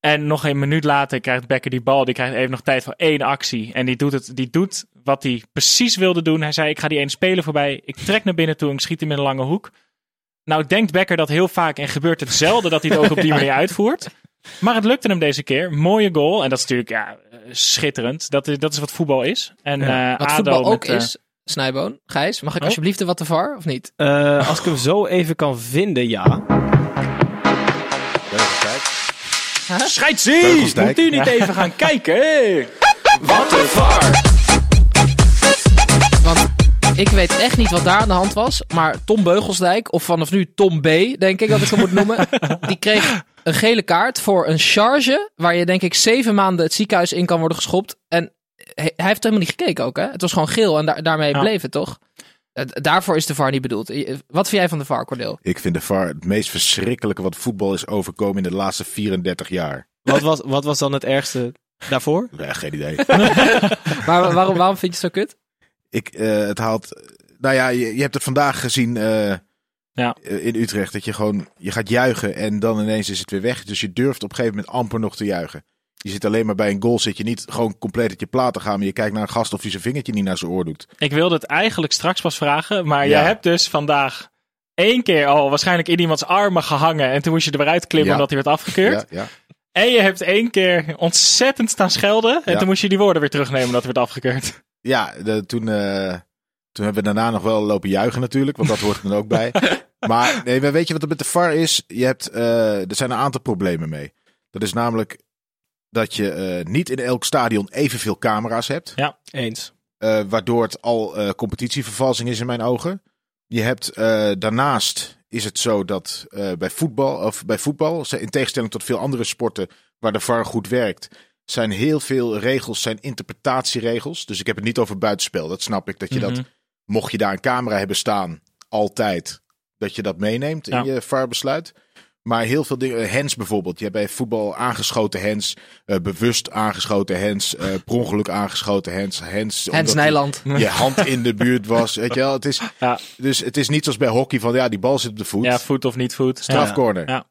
En nog een minuut later krijgt Becker die bal. Die krijgt even nog tijd voor één actie. En die doet, het, die doet wat hij precies wilde doen. Hij zei: Ik ga die ene speler voorbij. Ik trek naar binnen toe en ik schiet hem in een lange hoek. Nou, denkt Becker dat heel vaak en gebeurt het zelden dat hij het ook op die manier (laughs) uitvoert. Maar het lukte hem deze keer. Mooie goal. En dat is natuurlijk ja, eh, schitterend. Dat is, dat is wat voetbal is. En Ja. eh, Wat ADO voetbal ook met, eh, is, Snijboon, Gijs, mag ik Oh. alsjeblieft de wat de VAR, of niet? Eh, als ik hem zo even kan vinden, ja. Scheidsdijk. Moet u niet even gaan kijken? Wat een VAR! Want ik weet echt niet wat daar aan de hand was. Maar Tom Beugelsdijk, of vanaf nu Tom B, denk ik dat ik hem moet noemen. (laughs) die kreeg een gele kaart voor een charge. Waar je denk ik zeven maanden het ziekenhuis in kan worden geschopt. En hij hij heeft helemaal niet gekeken ook. Hè? Het was gewoon geel en daar daarmee Ja. bleef het toch? Eh, Daarvoor is de VAR niet bedoeld. Eh, Wat vind jij van de VAR, Cordeel? Ik vind de VAR het meest verschrikkelijke wat voetbal is overkomen in de laatste 34 jaar. Wat was, wat was dan het ergste daarvoor? (laughs) Ja, geen idee. (laughs) Maar waarom, waarom vind je het zo kut? Ik, eh, het haalt. Nou ja, je, je hebt het vandaag gezien eh, Ja. in Utrecht. Dat je gewoon. Je gaat juichen en dan ineens is het weer weg. Dus je durft op een gegeven moment amper nog te juichen. Je zit alleen maar bij een goal. Zit je niet gewoon compleet uit je plaat te gaan. Maar je kijkt naar een gast of hij zijn vingertje niet naar zijn oor doet. Ik wilde het eigenlijk straks pas vragen, maar Ja. jij hebt dus vandaag één keer al waarschijnlijk in iemands armen gehangen en toen moest je er weer uitklimmen Ja. omdat hij werd afgekeurd. Ja, ja. En je hebt één keer ontzettend staan schelden en toen moest je die woorden weer terugnemen omdat hij werd afgekeurd. Ja, de- toen, eh, toen hebben we daarna nog wel lopen juichen natuurlijk, want dat hoort er dan ook bij. (laughs) Maar nee, maar weet je wat er met de VAR is? Je hebt, eh, er zijn een aantal problemen mee. Dat is namelijk dat je eh, niet in elk stadion evenveel camera's hebt. Eens. eh, waardoor het al eh, competitievervalsing is in mijn ogen. Je hebt eh, daarnaast is het zo dat eh, bij voetbal, of bij voetbal, in tegenstelling tot veel andere sporten waar de VAR goed werkt, zijn heel veel regels zijn interpretatieregels. Dus ik heb het niet over buitenspel. Dat snap ik dat je Mhm. dat, mocht je daar een camera hebben staan, altijd, dat je dat meeneemt in Ja. je VAR-besluit. Maar heel veel dingen, eh, hands bijvoorbeeld. Je hebt bij voetbal aangeschoten hands, eh, bewust aangeschoten hands, eh per ongeluk aangeschoten hands, hands. Hens omdat die- Nijland. je hand in de buurt was. Weet je wel, het is, (laughs) Ja. dus het is niet zoals bij hockey van ja, die bal zit op de voet. Ja, voet of niet voet. Strafcorner. Ja.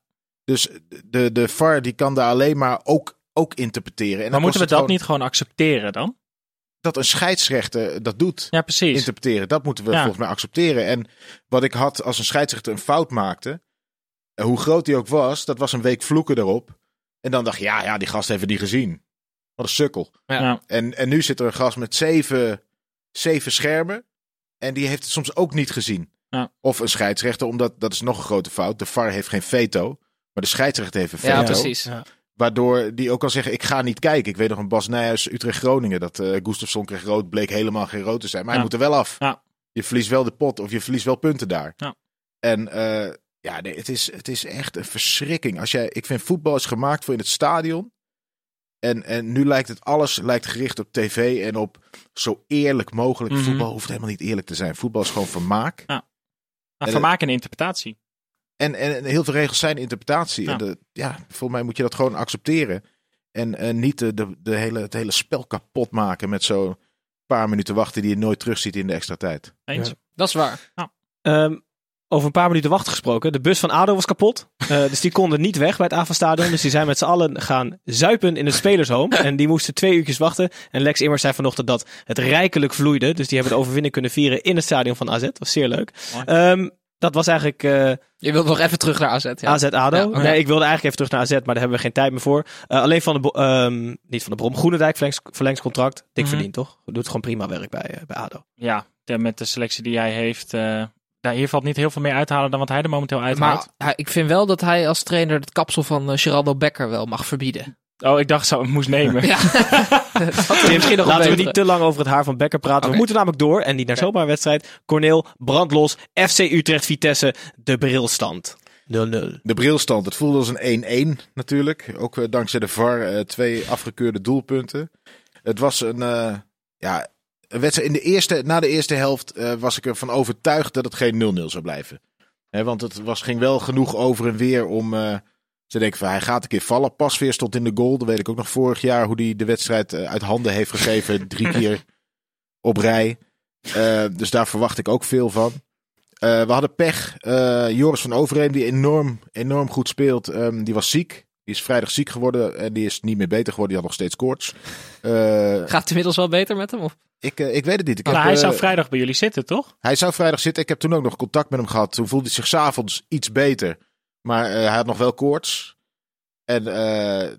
Dus de, de VAR die kan daar alleen maar ook ook interpreteren. En Maar moeten we dat niet gewoon accepteren dan? Dat een scheidsrechter dat doet. Ja, precies. interpreteren. Dat moeten we Ja. volgens mij accepteren. En wat ik had als een scheidsrechter een fout maakte, hoe groot die ook was, dat was een week vloeken erop. En dan dacht je, ja, ja, die gast heeft het niet gezien. Wat een sukkel. Ja. Ja. En, en nu zit er een gast met zeven, zeven schermen. En die heeft het soms ook niet gezien. Ja. Of een scheidsrechter, omdat dat is nog een grote fout. De VAR heeft geen veto, maar de scheidsrechter heeft een veto. Ja, precies. Waardoor die ook kan zeggen, ik ga niet kijken. Ik weet nog een Bas Nijhuis, Utrecht-Groningen. Dat eh Gustafsson kreeg rood, bleek helemaal geen rood te zijn. Maar hij Ja. moet er wel af. Ja. Je verliest wel de pot of je verliest wel punten daar. Ja. En eh, ja, nee, het, is, het is echt een verschrikking. Als jij, ik vind voetbal is gemaakt voor in het stadion. En, en nu lijkt het alles lijkt gericht op tv en op zo eerlijk mogelijk. Mhm. Voetbal hoeft helemaal niet eerlijk te zijn. Voetbal is gewoon vermaak. Maar En vermaak en interpretatie. En, en, en heel veel regels zijn interpretatie. Ja. En de, ja, volgens mij moet je dat gewoon accepteren. En, en niet de, de, de hele, het hele spel kapot maken met zo'n paar minuten wachten die je nooit terugziet in de extra tijd. Eens? Ja. Dat is waar. Ehm, over een paar minuten wachten gesproken. De bus van ADO was kapot. Eh, (laughs) dus die konden niet weg bij het AVA-stadion. Dus die zijn met z'n allen gaan zuipen in het spelershome. (laughs) En die moesten twee uurtjes wachten. En Lex Immers zei vanochtend dat het rijkelijk vloeide. Dus die hebben de overwinning kunnen vieren in het stadion van AZ. Dat was zeer leuk. Ehm, dat was eigenlijk eh, Je wilt nog even terug naar AZ. Ja. AZ ADO. Ja. Nee, ik wilde eigenlijk even terug naar AZ, maar daar hebben we geen tijd meer voor. Eh, alleen van de, ehm, niet van de Brom, Groenendijk verlengs, verlengscontract. Dik Mhm. verdiend, toch? Doet gewoon prima werk bij, bij ADO. Ja, de- met de selectie die hij heeft. Eh daar, hier valt niet heel veel meer uit te halen dan wat hij er momenteel uithaalt. Maar ik vind wel dat hij als trainer het kapsel van uh, Geraldo Becker wel mag verbieden. Oh, ik dacht zou hem moest nemen. Ja. (laughs) (laughs) Laten we niet te lang over het haar van Becker praten. We moeten namelijk door. En niet naar zomaar wedstrijd. Corneel, brandlos, FC Utrecht, Vitesse, de brilstand. 0-0. De brilstand, het voelde als een 1-1 natuurlijk. Ook eh, dankzij de VAR eh, twee afgekeurde doelpunten. Het was een, eh, ja, een wedstrijd. In de eerste, na de eerste helft eh, was ik ervan overtuigd dat het geen 0-0 zou blijven. Want het was, ging wel genoeg over en weer om eh, te denken van hij gaat een keer vallen. Pasveer stond in de goal. Dat weet ik ook nog vorig jaar hoe hij de wedstrijd eh, uit handen heeft gegeven. (laughs) Drie keer op rij. Dus daar verwacht ik ook veel van. We hadden pech. Joris van Overheem, die enorm, enorm goed speelt, ehm, die was ziek. Die is vrijdag ziek geworden en die is niet meer beter geworden. Die had nog steeds koorts. Eh, Gaat het inmiddels wel beter met hem? Of? ik, eh, ik weet het niet. Ik Maar heb, hij eh, zou vrijdag bij jullie zitten, toch? hij zou vrijdag zitten. Ik heb toen ook nog contact met hem gehad. Toen voelde hij zich s'avonds iets beter. Maar eh, hij had nog wel koorts. En eh,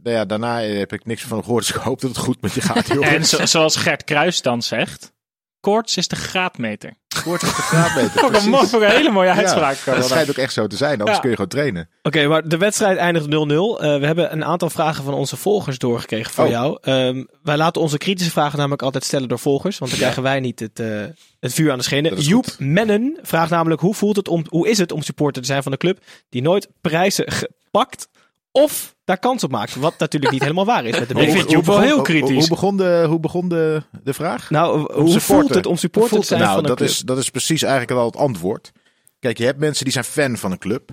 nou ja, daarna heb ik niks van hem gehoord. Dus ik hoop dat het goed met je gaat. (laughs) En zo- zoals Gert Kruis dan zegt, koorts is de graadmeter. Koorts is de graadmeter. (laughs) Ook een, mooi- ook een hele mooie Ja, uitspraak. dat schijnt ook echt zo te zijn. Anders Ja. kun je gewoon trainen. Oké, maar de wedstrijd eindigt 0-0. Eh, we hebben een aantal vragen van onze volgers doorgekregen voor Oh. jou. Ehm, wij laten onze kritische vragen namelijk altijd stellen door volgers. Want dan krijgen wij niet het, eh, het vuur aan de schenen. Joep goed. Mennen vraagt namelijk hoe, voelt het om, hoe is het om supporter te zijn van een club die nooit prijzen gepakt of daar kans op maakt. Wat natuurlijk niet helemaal waar is. Met de Ik vind Joep wel heel Hoe- kritisch. Hoe, begon de, hoe begon de, de vraag? Nou, hoe voelt het om supporter te zijn nou, van een dat club? Is, dat is precies eigenlijk al het antwoord. Kijk, je hebt mensen die zijn fan van een club.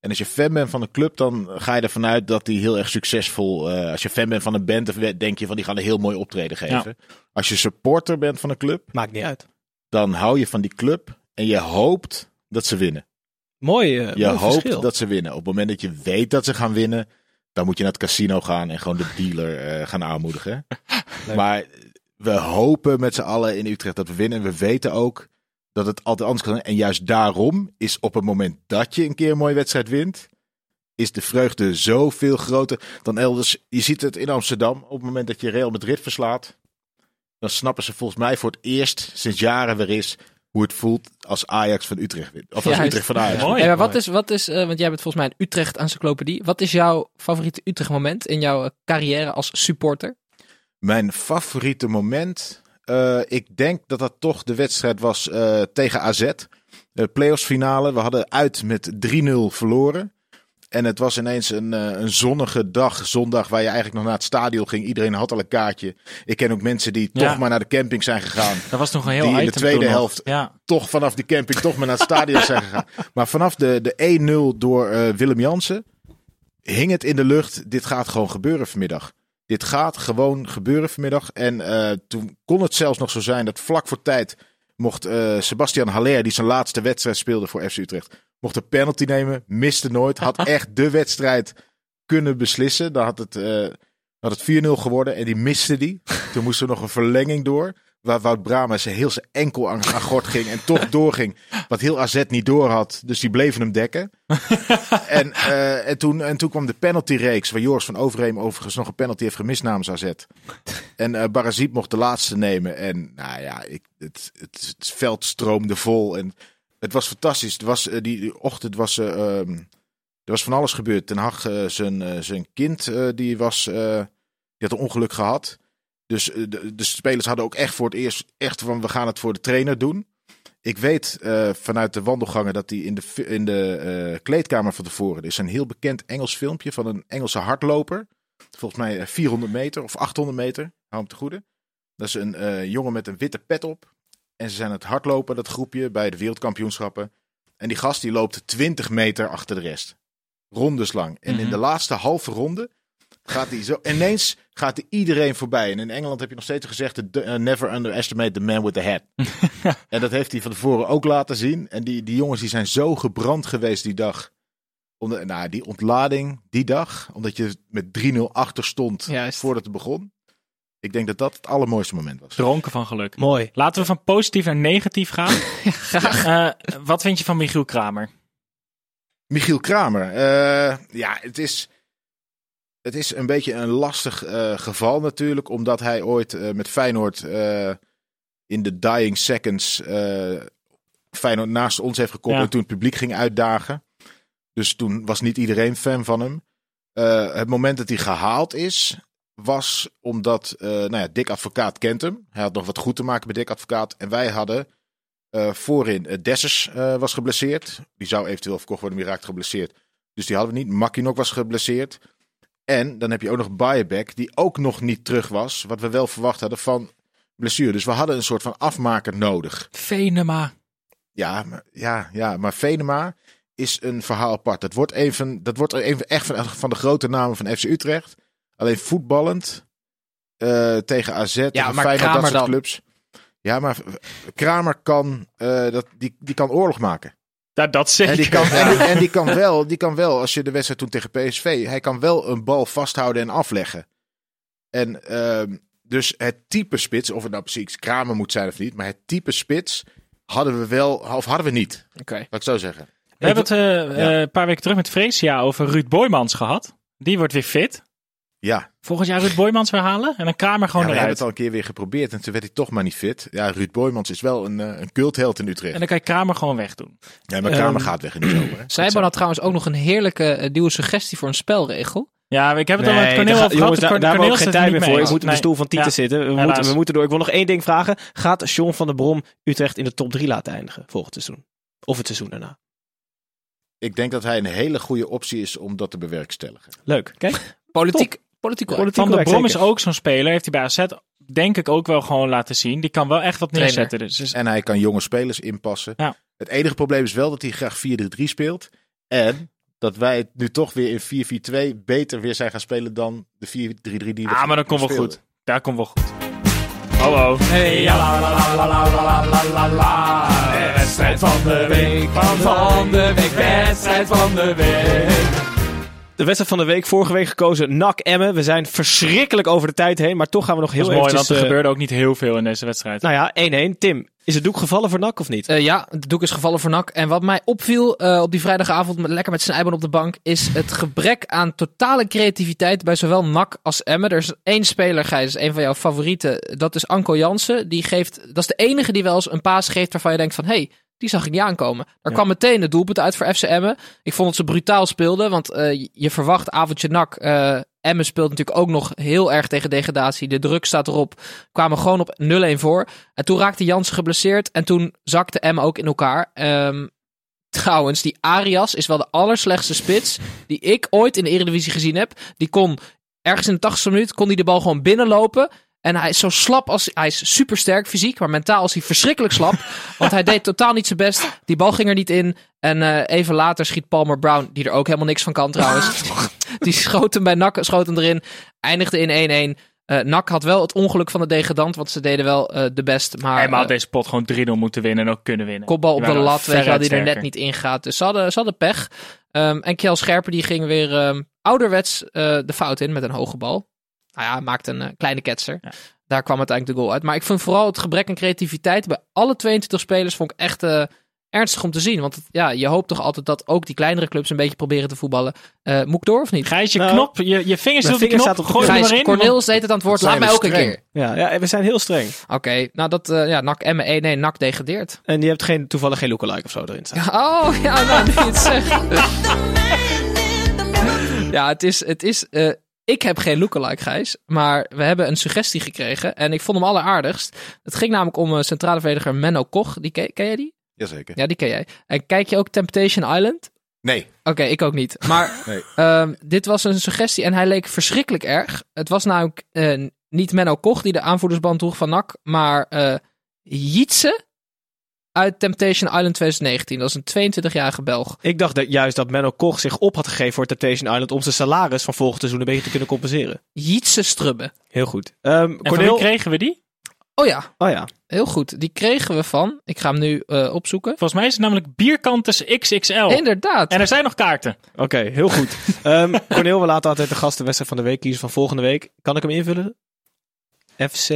En als je fan bent van een club, dan ga je ervan uit dat die heel erg succesvol... eh, als je fan bent van een band, dan denk je van die gaan een heel mooi optreden geven. Als je supporter bent van een club, Maakt niet uit. dan hou je van die club en je hoopt dat ze winnen. Mooi, eh, Je mooi hoopt verschil. dat ze winnen. Op het moment dat je weet dat ze gaan winnen, dan moet je naar het casino gaan en gewoon de dealer eh, gaan aanmoedigen. (laughs) maar we hopen met z'n allen in Utrecht dat we winnen. En we weten ook dat het altijd anders kan zijn. En juist daarom is op het moment dat je een keer een mooie wedstrijd wint, is de vreugde zoveel groter dan elders. Je ziet het in Amsterdam. Op het moment dat je Real Madrid verslaat, dan snappen ze volgens mij voor het eerst sinds jaren weer is hoe het voelt als Ajax van Utrecht wint. Of als. Utrecht van Ajax Mooi. maar wat is, wat is eh, want jij bent volgens mij een Utrecht encyclopedie. Wat is jouw favoriete Utrecht moment in jouw eh, carrière als supporter? Mijn favoriete moment. eh, ik denk dat dat toch de wedstrijd was eh, tegen AZ. De playoffs finale. We hadden uit met 3-0 verloren. En het was ineens een, eh, een zonnige dag, zondag, waar je eigenlijk nog naar het stadion ging. Iedereen had al een kaartje. Ik ken ook mensen die Ja. toch maar naar de camping zijn gegaan. Dat was nog een heel Die in de tweede helft Ja. toch vanaf die camping toch maar naar het stadion zijn gegaan. (laughs) Maar vanaf de, de 1-0 door eh, Willem Jansen hing het in de lucht. Dit gaat gewoon gebeuren vanmiddag. Dit gaat gewoon gebeuren vanmiddag. En eh, toen kon het zelfs nog zo zijn dat vlak voor tijd mocht eh, Sebastian Haller, die zijn laatste wedstrijd speelde voor FC Utrecht, mocht een penalty nemen. Miste nooit. Had (laughs) echt de wedstrijd kunnen beslissen. Dan had het, eh, had het 4-0 geworden en die miste die. Toen moest er nog een verlenging door. Waar Wout Brama zijn heel zijn enkel aan, aan gort ging en toch doorging. Wat heel AZ niet door had. Dus die bleven hem dekken. (laughs) en, eh, en, toen, en toen kwam de penaltyreeks. Waar Joris van Overheem overigens nog een penalty heeft gemist namens AZ. En eh Barazit mocht de laatste nemen. En nou ja, ik, het, het, het veld stroomde vol. En het was fantastisch. Het was, eh, die, die ochtend was, eh, ehm, er was van alles gebeurd. Ten Hag, zijn, zijn kind, die, was, die had een ongeluk gehad. Dus eh, de, de spelers hadden ook echt voor het eerst echt van we gaan het voor de trainer doen. Ik weet eh, vanuit de wandelgangen dat hij in de, in de eh, kleedkamer van tevoren. Er is een heel bekend Engels filmpje van een Engelse hardloper. Volgens mij eh, 400 meter of 800 meter. Hou hem te goede. Dat is een jongen met een witte pet op. En ze zijn het hardlopen, dat groepje, bij de wereldkampioenschappen. En die gast die loopt 20 meter achter de rest. Rondeslang. En in Mhm. de laatste halve ronde gaat hij zo. Ineens gaat hij iedereen voorbij. En in Engeland heb je nog steeds gezegd: de, eh, never underestimate the man with the hat. (laughs) en dat heeft hij van tevoren ook laten zien. En die, die jongens die zijn zo gebrand geweest die dag. Onder, nou, die ontlading die dag, omdat je met 3-0 achter stond Juist. voordat het begon. Ik denk dat dat het allermooiste moment was. Dronken van geluk. Mooi. Laten we van positief naar negatief gaan. (laughs) Eh, wat vind je van Michiel Kramer? Michiel Kramer. eh, ja, het is, het is een beetje een lastig eh, geval natuurlijk. Omdat hij ooit eh, met Feyenoord eh, in de dying seconds Feyenoord naast ons heeft gekoppeld. Ja. En toen het publiek ging uitdagen. Dus toen was niet iedereen fan van hem. Het moment dat hij gehaald is, was omdat nou ja, Dick Advocaat kent hem. Hij had nog wat goed te maken met Dick Advocaat. En wij hadden voorin Dessers was geblesseerd. Die zou eventueel verkocht worden, maar die raakte geblesseerd. Dus die hadden we niet. Makinok was geblesseerd. En dan heb je ook nog Bayerbeck, die ook nog niet terug was. Wat we wel verwacht hadden van blessure. Dus we hadden een soort van afmaker nodig. Venema. Ja, maar, ja, ja, maar Venema is een verhaal apart. Dat wordt even, dat wordt even echt van, van de grote namen van FC Utrecht. Alleen voetballend eh, tegen AZ, tegen maar Feyenoord, dat Kramer soort dan? clubs. Ja, maar Kramer kan, eh, dat, die, die kan oorlog maken. Ja, dat zeker. En die, kan, en, die, en die kan wel, die kan wel, als je de wedstrijd toen tegen PSV, hij kan wel een bal vasthouden en afleggen. En ehm, dus het type spits, of het nou precies Kramer moet zijn of niet, maar het type spits hadden we wel, of hadden we niet. Oké. Laat ik zo zeggen. We hebben het eh, Ja. eh, een paar weken terug met Freesia over Ruud Boymans gehad. Die wordt weer fit. Ja, Volgend jaar Ruud Boymans weer halen en dan Kramer ja gewoon we hebben eruit. het al een keer weer geprobeerd en toen werd hij toch maar niet fit. Ja, Ruud Boymans is wel een, eh, een cultheld in Utrecht. En dan kan je Kramer gewoon wegdoen. Ja, maar Kramer Ehm, gaat weg in de zomer. hè. (clears throat) Zijban had trouwens ook nog een heerlijke eh, nieuwe suggestie voor een spelregel. Ja, ik heb het al met Cornel ga- over gehad. daar, daar hebben we ook geen tijd meer niet voor. mee Ik moet op de stoel van Tieten Ja. zitten. We moeten, we moeten door. Ik wil nog één ding vragen. Gaat Sean van der Brom Utrecht in de top 3 laten eindigen volgend seizoen? Of het seizoen daarna? Ik denk dat hij een hele goede optie is om dat te bewerkstelligen. Leuk. Kijk. Politiek, Politiek. Van der Brom is ook zo'n speler. Heeft hij bij AZ denk ik ook wel gewoon laten zien. Die kan wel echt wat neerzetten. Dus. En hij kan jonge spelers inpassen. Het enige probleem is wel dat hij graag 4-3-3 speelt. En dat wij het nu toch weer in 4-4-2 beter weer zijn gaan spelen dan de 4-3-3 die we Ah, maar dan komt wel goed. Daar komt wel goed. Hallo. Hey, la, la, la, van de week, van de week, wedstrijd van de week. De wedstrijd van de week, vorige week gekozen, NAC Emmen. We zijn verschrikkelijk over de tijd heen, maar toch gaan we nog Dat heel is mooi, want er eh, gebeurde ook niet heel veel in deze wedstrijd. Nou ja, 1-1. Tim, is het doek gevallen voor NAC of niet? Eh, ja, het doek is gevallen voor NAC. En wat mij opviel eh, op die vrijdagavond, met, lekker met Snijboon op de bank, is het gebrek aan totale creativiteit bij zowel NAC als Emmen. Er is één speler, Gijs, een van jouw favorieten. Dat is Anko Jansen. Die geeft, dat is de enige die wel eens een paas geeft waarvan je denkt van, hey, die zag ik niet aankomen. Er kwam meteen het doelpunt uit voor FC Emmen. Ik vond dat ze brutaal speelden, want eh, je verwacht avondje NAC. eh Emmen speelt natuurlijk ook nog heel erg tegen degradatie. De druk staat erop. Kwamen gewoon op 0-1 voor. En toen raakte Jansen geblesseerd. En toen zakte Emmen ook in elkaar. Ehm, trouwens, die Arias is wel de allerslechtste spits die ik ooit in de Eredivisie gezien heb. Die kon ergens in de 80ste minuut kon hij de bal gewoon binnenlopen. En hij is zo slap als hij is super sterk fysiek, maar mentaal is hij verschrikkelijk slap. (laughs) want hij deed totaal niet zijn best. Die bal ging er niet in. En eh, even later schiet Palmer Brown, die er ook helemaal niks van kan trouwens. (laughs) (laughs) die schoot hem bij NAC, schoot hem erin. Eindigde in 1-1. Eh NAC had wel het ongeluk van de degradant, want ze deden wel eh, de best. Maar Hij had deze pot gewoon 3-0 moeten winnen en ook kunnen winnen. kopbal op de lat, weet je die er net niet ingaat. Dus ze hadden, ze hadden pech. Ehm, en Kjell Scherper die ging weer ehm, ouderwets de fout in met een hoge bal. Nou ja, hij maakte een eh, kleine ketser. Ja. Daar kwam uiteindelijk de goal uit. Maar ik vind vooral het gebrek aan creativiteit bij alle 22 spelers vond ik echt eh, ernstig om te zien. Want het- ja, je hoopt toch altijd dat ook die kleinere clubs een beetje proberen te voetballen. Eh moet ik door of niet? Gijs, je Nou, knop, je, je vingers op de knop. staat op Gooi Gijs, erin. Cornel deed het aan het woord. Laat mij ook een keer. Ja, ja, we zijn heel streng. Oké, nou dat, eh ja, NAC Emmen 1, nee, NAC degradeert. En je hebt geen, toevallig geen lookalike of zo erin staan. (laughs) Oh, ja, nou, het zegt. (laughs) ja, het is, het is eh, ik heb geen lookalike, Gijs, maar we hebben een suggestie gekregen en ik vond hem alleraardigst. Het ging namelijk om eh, centrale verdediger Menno Koch. Die ken, ken jij die? Jazeker. Ja, die ken jij. En kijk je ook Temptation Island? Nee. Oké, ik ook niet. Maar (laughs) Nee. ehm, dit was een suggestie en hij leek verschrikkelijk erg. Het was namelijk eh, niet Menno Koch die de aanvoerdersband droeg van NAC, maar eh Jitse uit Temptation Island 2019. Dat is een 22-jarige Belg. Ik dacht dat juist dat Menno Koch zich op had gegeven voor Temptation Island om zijn salaris van volgend seizoen een beetje te kunnen compenseren. Jitse Strubbe. Heel goed. Ehm En van wie Cornel. kregen we die? Oh ja, Oh ja. heel goed. Die kregen we van, ik ga hem nu eh, opzoeken. Volgens mij is het namelijk Bierkantes XXL. Inderdaad. En er zijn nog kaarten. Oké, heel goed. (laughs) Ehm Cornel, we laten altijd de gastenwedstrijd van de week kiezen van volgende week. Kan ik hem invullen? FC.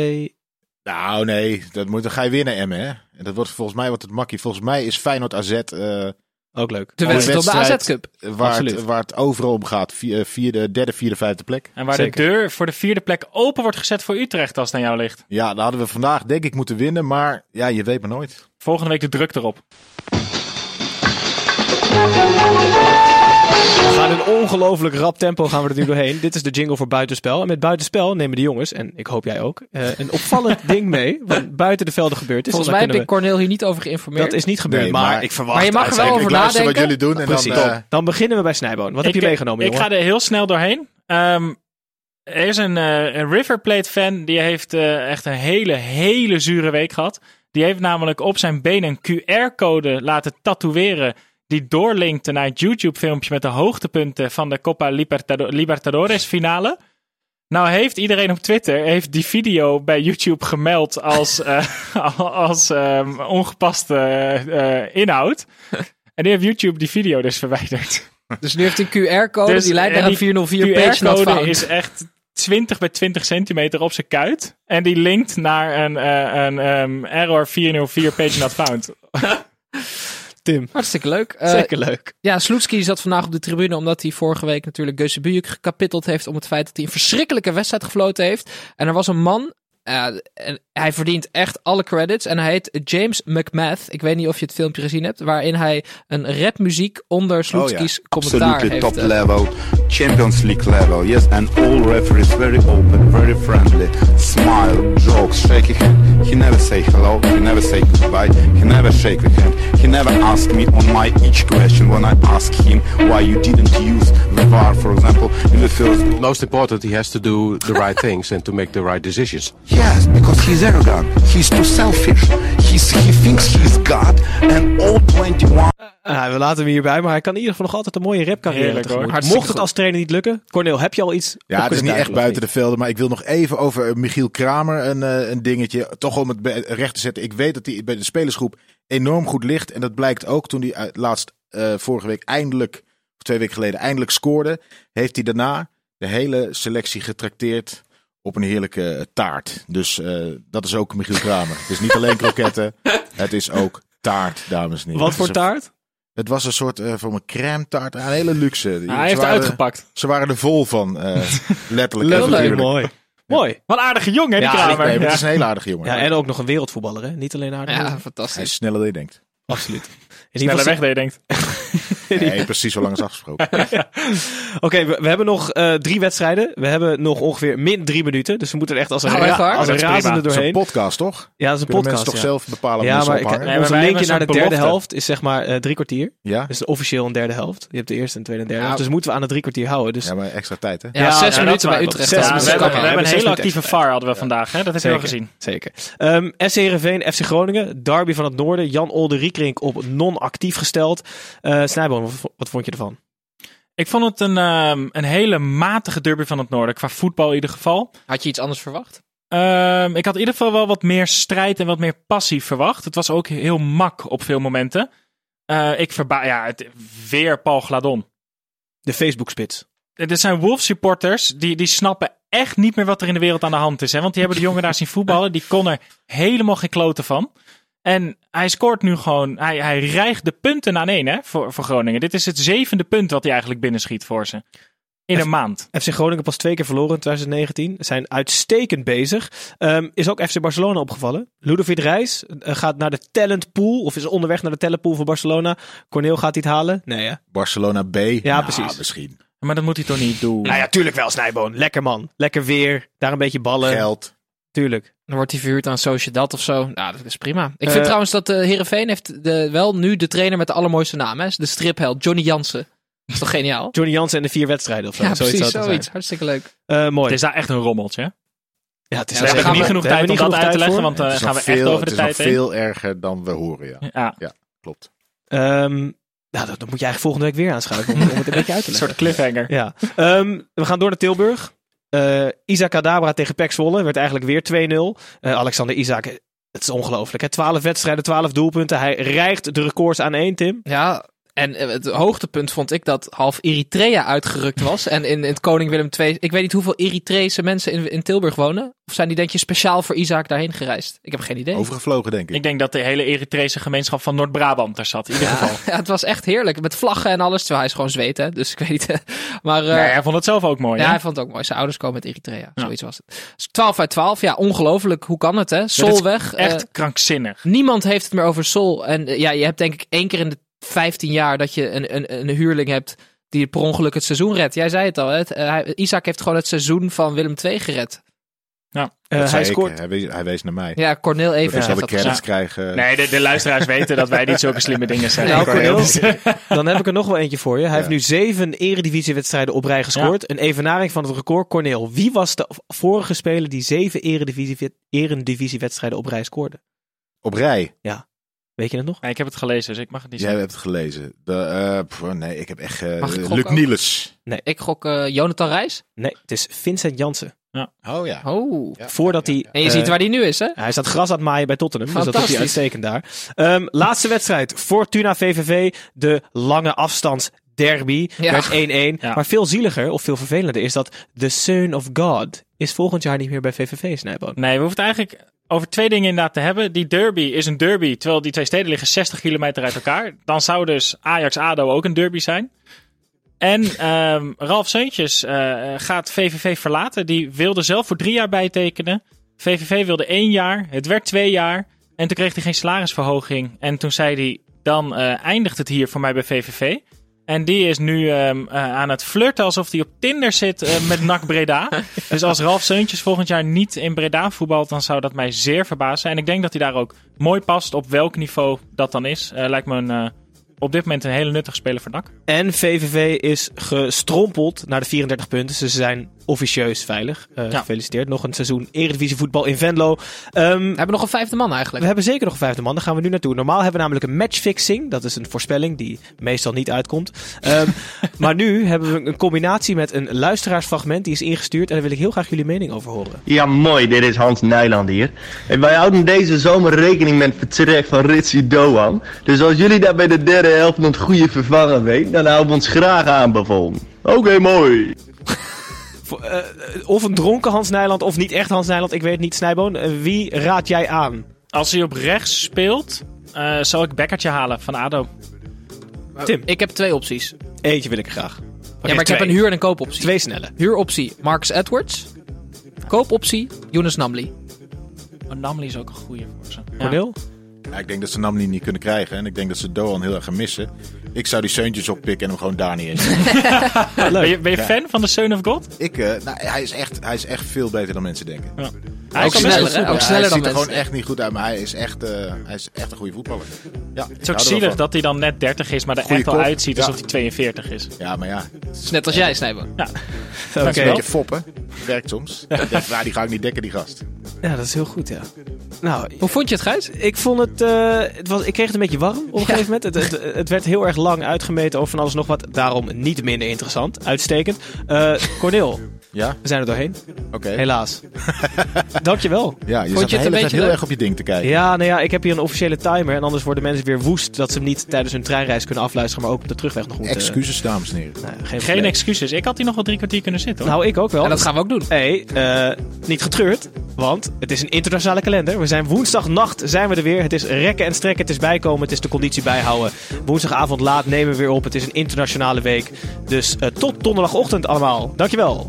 Nou, nee. Dat moet, dan ga je weer naar Emmen, hè? En dat wordt volgens mij wordt het makkie. Volgens mij is Feyenoord AZ eh, Ook leuk. de wedstrijd op de wedstrijd- AZ Cup. waar, het, waar het overal om gaat. Vier- Vierde, derde, vierde, vijfde plek. En waar Zeker. de deur voor de vierde plek open wordt gezet voor Utrecht als het aan jou ligt. Ja, daar hadden we vandaag denk ik moeten winnen. Maar ja, je weet maar nooit. Volgende week de druk erop. We gaan in een ongelooflijk rap tempo gaan we er nu doorheen. Dit is de jingle voor buitenspel. En met buitenspel nemen de jongens, en ik hoop jij ook, eh, een opvallend ding mee. Wat buiten de velden gebeurd is. Volgens En mij heb ik Cornel hier niet over geïnformeerd. Dat is niet gebeurd, Nee, maar, maar- ik verwacht Maar je mag er wel over ik luister wat nadenken. jullie doen. En Precies. dan, eh, Dan beginnen we bij Snijboon. Wat heb je meegenomen, Ik jongen? ga er heel snel doorheen. Ehm, er is een, eh, een River Plate fan die heeft eh, echt een hele, hele zure week gehad. Die heeft namelijk op zijn been een QR-code laten tatoeëren. Die doorlinkte naar het YouTube-filmpje met de hoogtepunten van de Copa Libertado- Libertadores finale. Nou heeft iedereen op Twitter heeft die video bij YouTube gemeld als, (laughs) eh, als ehm, ongepaste eh, inhoud. (laughs) En die heeft YouTube die video dus verwijderd. Dus nu heeft hij een QR-code Dus, die leidt naar een die 404 page not QR-code found. is echt 20 bij 20 centimeter op zijn kuit. En die linkt naar een, eh, een ehm, error 404 page not found. (laughs) Tim. Hartstikke leuk. Eh, Zeker leuk. Ja, Sloetski zat vandaag op de tribune omdat hij vorige week natuurlijk Geuze Bujuk gekapitteld heeft om het feit dat hij een verschrikkelijke wedstrijd gefloten heeft. En er was een man, en hij verdient echt alle credits en hij heet James McMath. Ik weet niet of je het filmpje gezien hebt, waarin hij een rapmuziek onder Sloetski's commentaar absolutely heeft. top eh, level, Champions League level. Yes, and all referees very open, very friendly. Smile, jokes, shake hand. He never say hello, he never say goodbye, he never shake the hand. He never ask me on my each question when I ask him why you didn't use the VAR, for example, in the first most important, he has to do the right things and to make the right decisions. Yes, because he's arrogant. He's too selfish. He's, he thinks he's God, and all 21 Nou, we laten hem hierbij, maar hij kan in ieder geval nog altijd een mooie rapcarrière Mocht het goed. als trainer niet lukken, Cornel, heb je al iets? Ja, het is niet echt buiten de velden, maar ik wil nog even over eh, Michiel Kramer een, eh, een dingetje. Toch om het recht te zetten. Ik weet dat hij bij de spelersgroep enorm goed ligt. En dat blijkt ook toen hij uit- laatst eh, vorige week eindelijk, of twee weken geleden, eindelijk scoorde. Heeft hij daarna de hele selectie getrakteerd op een heerlijke eh, taart. Dus eh, dat is ook Michiel Kramer. het is niet alleen kroketten, (laughs) het is ook taart, dames en heren. Wat voor is een- taart? Het was een soort uh, van een crème taart, een hele luxe. hij Ze heeft waren- uitgepakt. Ze waren er vol van, eh, (laughs) letterlijk. Leuk. Mooi. Mooi. Wat een aardige jongen, hè, die Ja, Kramer. Nee, maar Ja. het is een hele aardige jongen. Ja, en ook nog een wereldvoetballer, hè? Niet alleen aardig. Ja, Hij fantastisch. is sneller dan je denkt. absoluut. Ieder Sneller weg, dat je denkt. (laughs) Nee, precies zo lang als afgesproken. (laughs) Oké, we, we hebben nog eh, drie wedstrijden. We hebben nog ongeveer min drie minuten. Dus we moeten er echt als een, Nou, ra- waar? als een is razende Dat is een doorheen. podcast, toch? Ja, dat is een Kunnen podcast. mensen toch ja. zelf bepalen Ja, maar ik, ophangen? Nee, maar linkje naar de derde helft is zeg maar eh, drie kwartier. Ja? Dus officieel een derde helft. Je hebt de eerste en tweede en derde Ja. helft. Dus moeten we aan de drie kwartier houden. Dus ja, maar extra tijd, hè? Ja, Ja, zes minuten is bij. Utrecht. We is minuten. hebben, kan. we hebben een hele actieve VAR hadden we vandaag. Hè? Dat heb je wel gezien. Zeker. Ehm SC Heerenveen, FC Groningen, derby van het noorden. Jan Olde Riekrink op non-actief gesteld. Eh Snijboom, wat, wat vond je ervan? Ik vond het een, ehm, een hele matige derby van het noorden. Qua voetbal in ieder geval. Had je iets anders verwacht? Ehm, ik had in ieder geval wel wat meer strijd en wat meer passie verwacht. Het was ook heel mak op veel momenten. Eh, ik verba ja, het, weer Paul Gladon. De Facebook-spits. Dit zijn Wolves supporters die, die snappen echt niet meer wat er in de wereld aan de hand is. Hè? Want die hebben de jongen daar zien voetballen. Die kon er helemaal geen kloten van. En hij scoort nu gewoon. Hij, hij rijgt de punten aan één hè, voor, voor Groningen. Dit is het zevende punt wat hij eigenlijk binnenschiet voor ze. In een maand. FC Groningen pas twee keer verloren in 2019. Zijn uitstekend bezig. Ehm, is ook FC Barcelona opgevallen. Ludovic Reis eh, gaat naar de talent pool. Of is onderweg naar de talent pool voor Barcelona. Corneel gaat hij het halen? Nee hè? Barcelona B. Ja, Nou, precies. Misschien. Maar dat moet hij toch niet doen. Nou ja, tuurlijk wel Snijboon. Lekker man. Lekker weer. Daar een beetje ballen. Geld. Tuurlijk. Dan wordt hij verhuurd aan Sociedad of zo. Nou, dat is prima. Ik vind Eh, trouwens dat uh, Heerenveen heeft de, wel nu de trainer met de allermooiste naam. Hè? De stripheld, Johnny Jansen. Dat is toch geniaal? (laughs) Johnny Jansen en de vier wedstrijden of zo. Ja, zoiets precies. zou het Zoiets. zijn. Hartstikke leuk. Eh, mooi. Het is daar echt een rommeltje. hè? ja, het is gaan niet genoeg tijd om dat uit te leggen, tijd want dan gaan we echt veel- over de Het is nog tijd veel erger dan we horen, ja. Ja, Klopt. Ehm, nou, dat, dat moet je eigenlijk volgende week weer aanschuiven om, om het een beetje uit te (laughs) een leggen. soort cliffhanger. Ja. Ehm, we gaan door naar Tilburg. Eh Isaac Kadabra tegen Pek Zwolle. Werd eigenlijk weer 2-0. Eh, Alexander Isaac, het is ongelooflijk. hè. 12 wedstrijden, 12 doelpunten. Hij rijgt de records aan één, Tim. Ja, en eh, het hoogtepunt vond ik dat half Eritrea uitgerukt was. en in, in het Koning Willem II. Ik weet niet hoeveel Eritreese mensen in, in Tilburg wonen. Of zijn die denk je speciaal voor Isaac daarheen gereisd? Ik heb geen idee. Overgevlogen, denk ik. Ik denk dat de hele Eritrese gemeenschap van Noord-Brabant er zat. In ieder geval. Ja, (laughs) het was echt heerlijk. Met vlaggen en alles. Terwijl hij is gewoon zweet, hè. Dus ik weet niet. (laughs) Maar eh, Nee, hij vond het zelf ook mooi. ja, hè? hij vond het ook mooi. Zijn ouders komen uit Eritrea. Zoiets was het. Dus 12 uit 12. Ja, ongelooflijk. Hoe kan het, hè? Sol weg. eh, Echt krankzinnig. niemand heeft het meer over Sol. En eh, ja, je hebt denk ik één keer in de 15 jaar dat je een, een, een huurling hebt die per ongeluk het seizoen redt. Jij zei het al, hè? Het, eh, Isaac heeft gewoon het seizoen van Willem II gered. Eh, Dat hij scoort. hij, wees, hij wees naar mij. Ja, Cornel zal heeft de dat credits gezegd. krijgen. Nee, de, de luisteraars (laughs) weten dat wij niet zulke slimme dingen zeggen. Nou, Cornel. Cornel, (laughs) dan heb ik er nog wel eentje voor je. Hij Ja. heeft nu zeven eredivisiewedstrijden op rij gescoord. Een evenaring van het record. Corneel, wie was de vorige speler die zeven eredivisie, eredivisiewedstrijden op rij scoorde? Op rij. Weet je het nog? Nee, ik heb het gelezen, dus ik mag het niet Jij zeggen. hebt het gelezen. De, eh, pff, nee, ik heb echt... eh Mag ik Luc gokken? Niels. Ik gok eh, Jonathan Reis. Nee, het is Vincent Jansen. Oh ja. Oh. Ja, Voordat ja, hij... En je eh, ziet waar hij nu is, hè? Hij staat gras aan het maaien bij Tottenham. Dus dat doet hij Fantastisch. uitstekend daar. Ehm, laatste wedstrijd. Fortuna VVV. De lange afstands derby. Ja. Werd 1-1. Ja. Maar veel zieliger of veel vervelender is dat The Son of God is volgend jaar niet meer bij VVV Snijboon. Nee, we hoeven het eigenlijk over twee dingen inderdaad te hebben. Die derby is een derby, terwijl die twee steden liggen 60 kilometer uit elkaar. Dan zou dus Ajax-ADO ook een derby zijn. En ehm, Ralf Seuntjes eh, gaat VVV verlaten. Die wilde zelf voor drie jaar bijtekenen. VVV wilde één jaar. Het werd twee jaar. En toen kreeg hij geen salarisverhoging. En toen zei hij, dan eh, eindigt het hier voor mij bij VVV. En die is nu ehm, eh, aan het flirten alsof hij op Tinder zit eh, met NAC Breda. (laughs) dus als Ralf Seuntjes volgend jaar niet in Breda voetbalt, dan zou dat mij zeer verbazen. En ik denk dat hij daar ook mooi past op welk niveau dat dan is. Eh, lijkt me een, op dit moment een hele nuttige speler voor NAC. En VVV is gestrompeld naar de 34 punten. Ze zijn officieus veilig. Eh, Ja. Gefeliciteerd. Nog een seizoen Eredivisie voetbal in Venlo. Ehm, We hebben nog een vijfde man we eigenlijk. hebben zeker nog een vijfde man. Daar gaan we nu naartoe. Normaal hebben we namelijk een matchfixing. Dat is een voorspelling die meestal niet uitkomt. Ehm, (laughs) maar nu hebben we een combinatie met een luisteraarsfragment. Die is ingestuurd. En daar wil ik heel graag jullie mening over horen. Ja, mooi. Dit is Hans Nijland hier. En wij houden deze zomer rekening met vertrek van Ritsi Doan. Dus als jullie daar bij de derde helft nog het goede vervangen weet, dan houden we ons graag aanbevolen. Oké, mooi. Voor, eh, of een dronken Hans Nijland of niet echt Hans Nijland. Ik weet het niet. Snijboon, Eh, wie raad jij aan? Als hij op rechts speelt, eh zal ik Bekkertje halen van ADO. Tim. Ik heb twee opties. Eentje wil ik er graag. ja, maar ik heb een huur- en een koopoptie. Twee snelle. Huuroptie Marcus Edwards. Koopoptie Younes Namli. Maar Namli is ook een goede voor ze. Ja. Ja, ik denk dat ze Namli niet kunnen krijgen. En ik denk dat ze Doan heel erg gaan missen. Ik zou die Seuntjes oppikken en hem gewoon daar niet in. (laughs) Ben je, ben je Ja. fan van de Son of God? ik, eh, nou, hij, is echt, hij is echt veel beter dan mensen denken. Hij Ook kan sneller, hè? Ook Ja, sneller hij dan ziet er gewoon echt niet goed uit, maar hij is echt, eh, hij is echt een goede voetballer. Ja, Het is ook zielig dat hij dan net 30 is, maar er Goeie echt al kop. uitziet Ja. alsof hij 42 is. Ja, maar ja, Net als jij, Snijboon. Ja. Oké. een beetje foppen. Werkt soms. (laughs) Ik denk, nou, die ga ik niet dekken, die gast. Ja, dat is heel goed, ja. Nou, Hoe vond je het, Gijs? ik vond het, eh, het was, ik kreeg het een beetje warm op een gegeven moment. Het, het, het werd heel erg lang uitgemeten over van alles nog wat. Daarom niet minder interessant. Uitstekend. Eh Cornel, Ja? We zijn er doorheen. Oké. Helaas. (laughs) Dankjewel. Ja, je Vond het een hele tijd beetje heel leuk? erg op je ding te kijken. Ja, nou ja, ik heb hier een officiële timer. En anders worden mensen weer woest dat ze hem niet tijdens hun treinreis kunnen afluisteren. Maar ook op de terugweg nog moeten. Excuses, dames en heren. Nee, geen excuses. Ik had hier nog wel drie kwartier kunnen zitten hoor. Nou, ik ook wel. En dat gaan we ook doen. Hey, eh, niet getreurd, want het is een internationale kalender. We zijn woensdagnacht, zijn we er weer. Het is rekken en strekken, het is bijkomen, het is de conditie bijhouden. Woensdagavond laat nemen we weer op. Het is een internationale week. Dus eh, tot donderdagochtend allemaal. Dankjewel.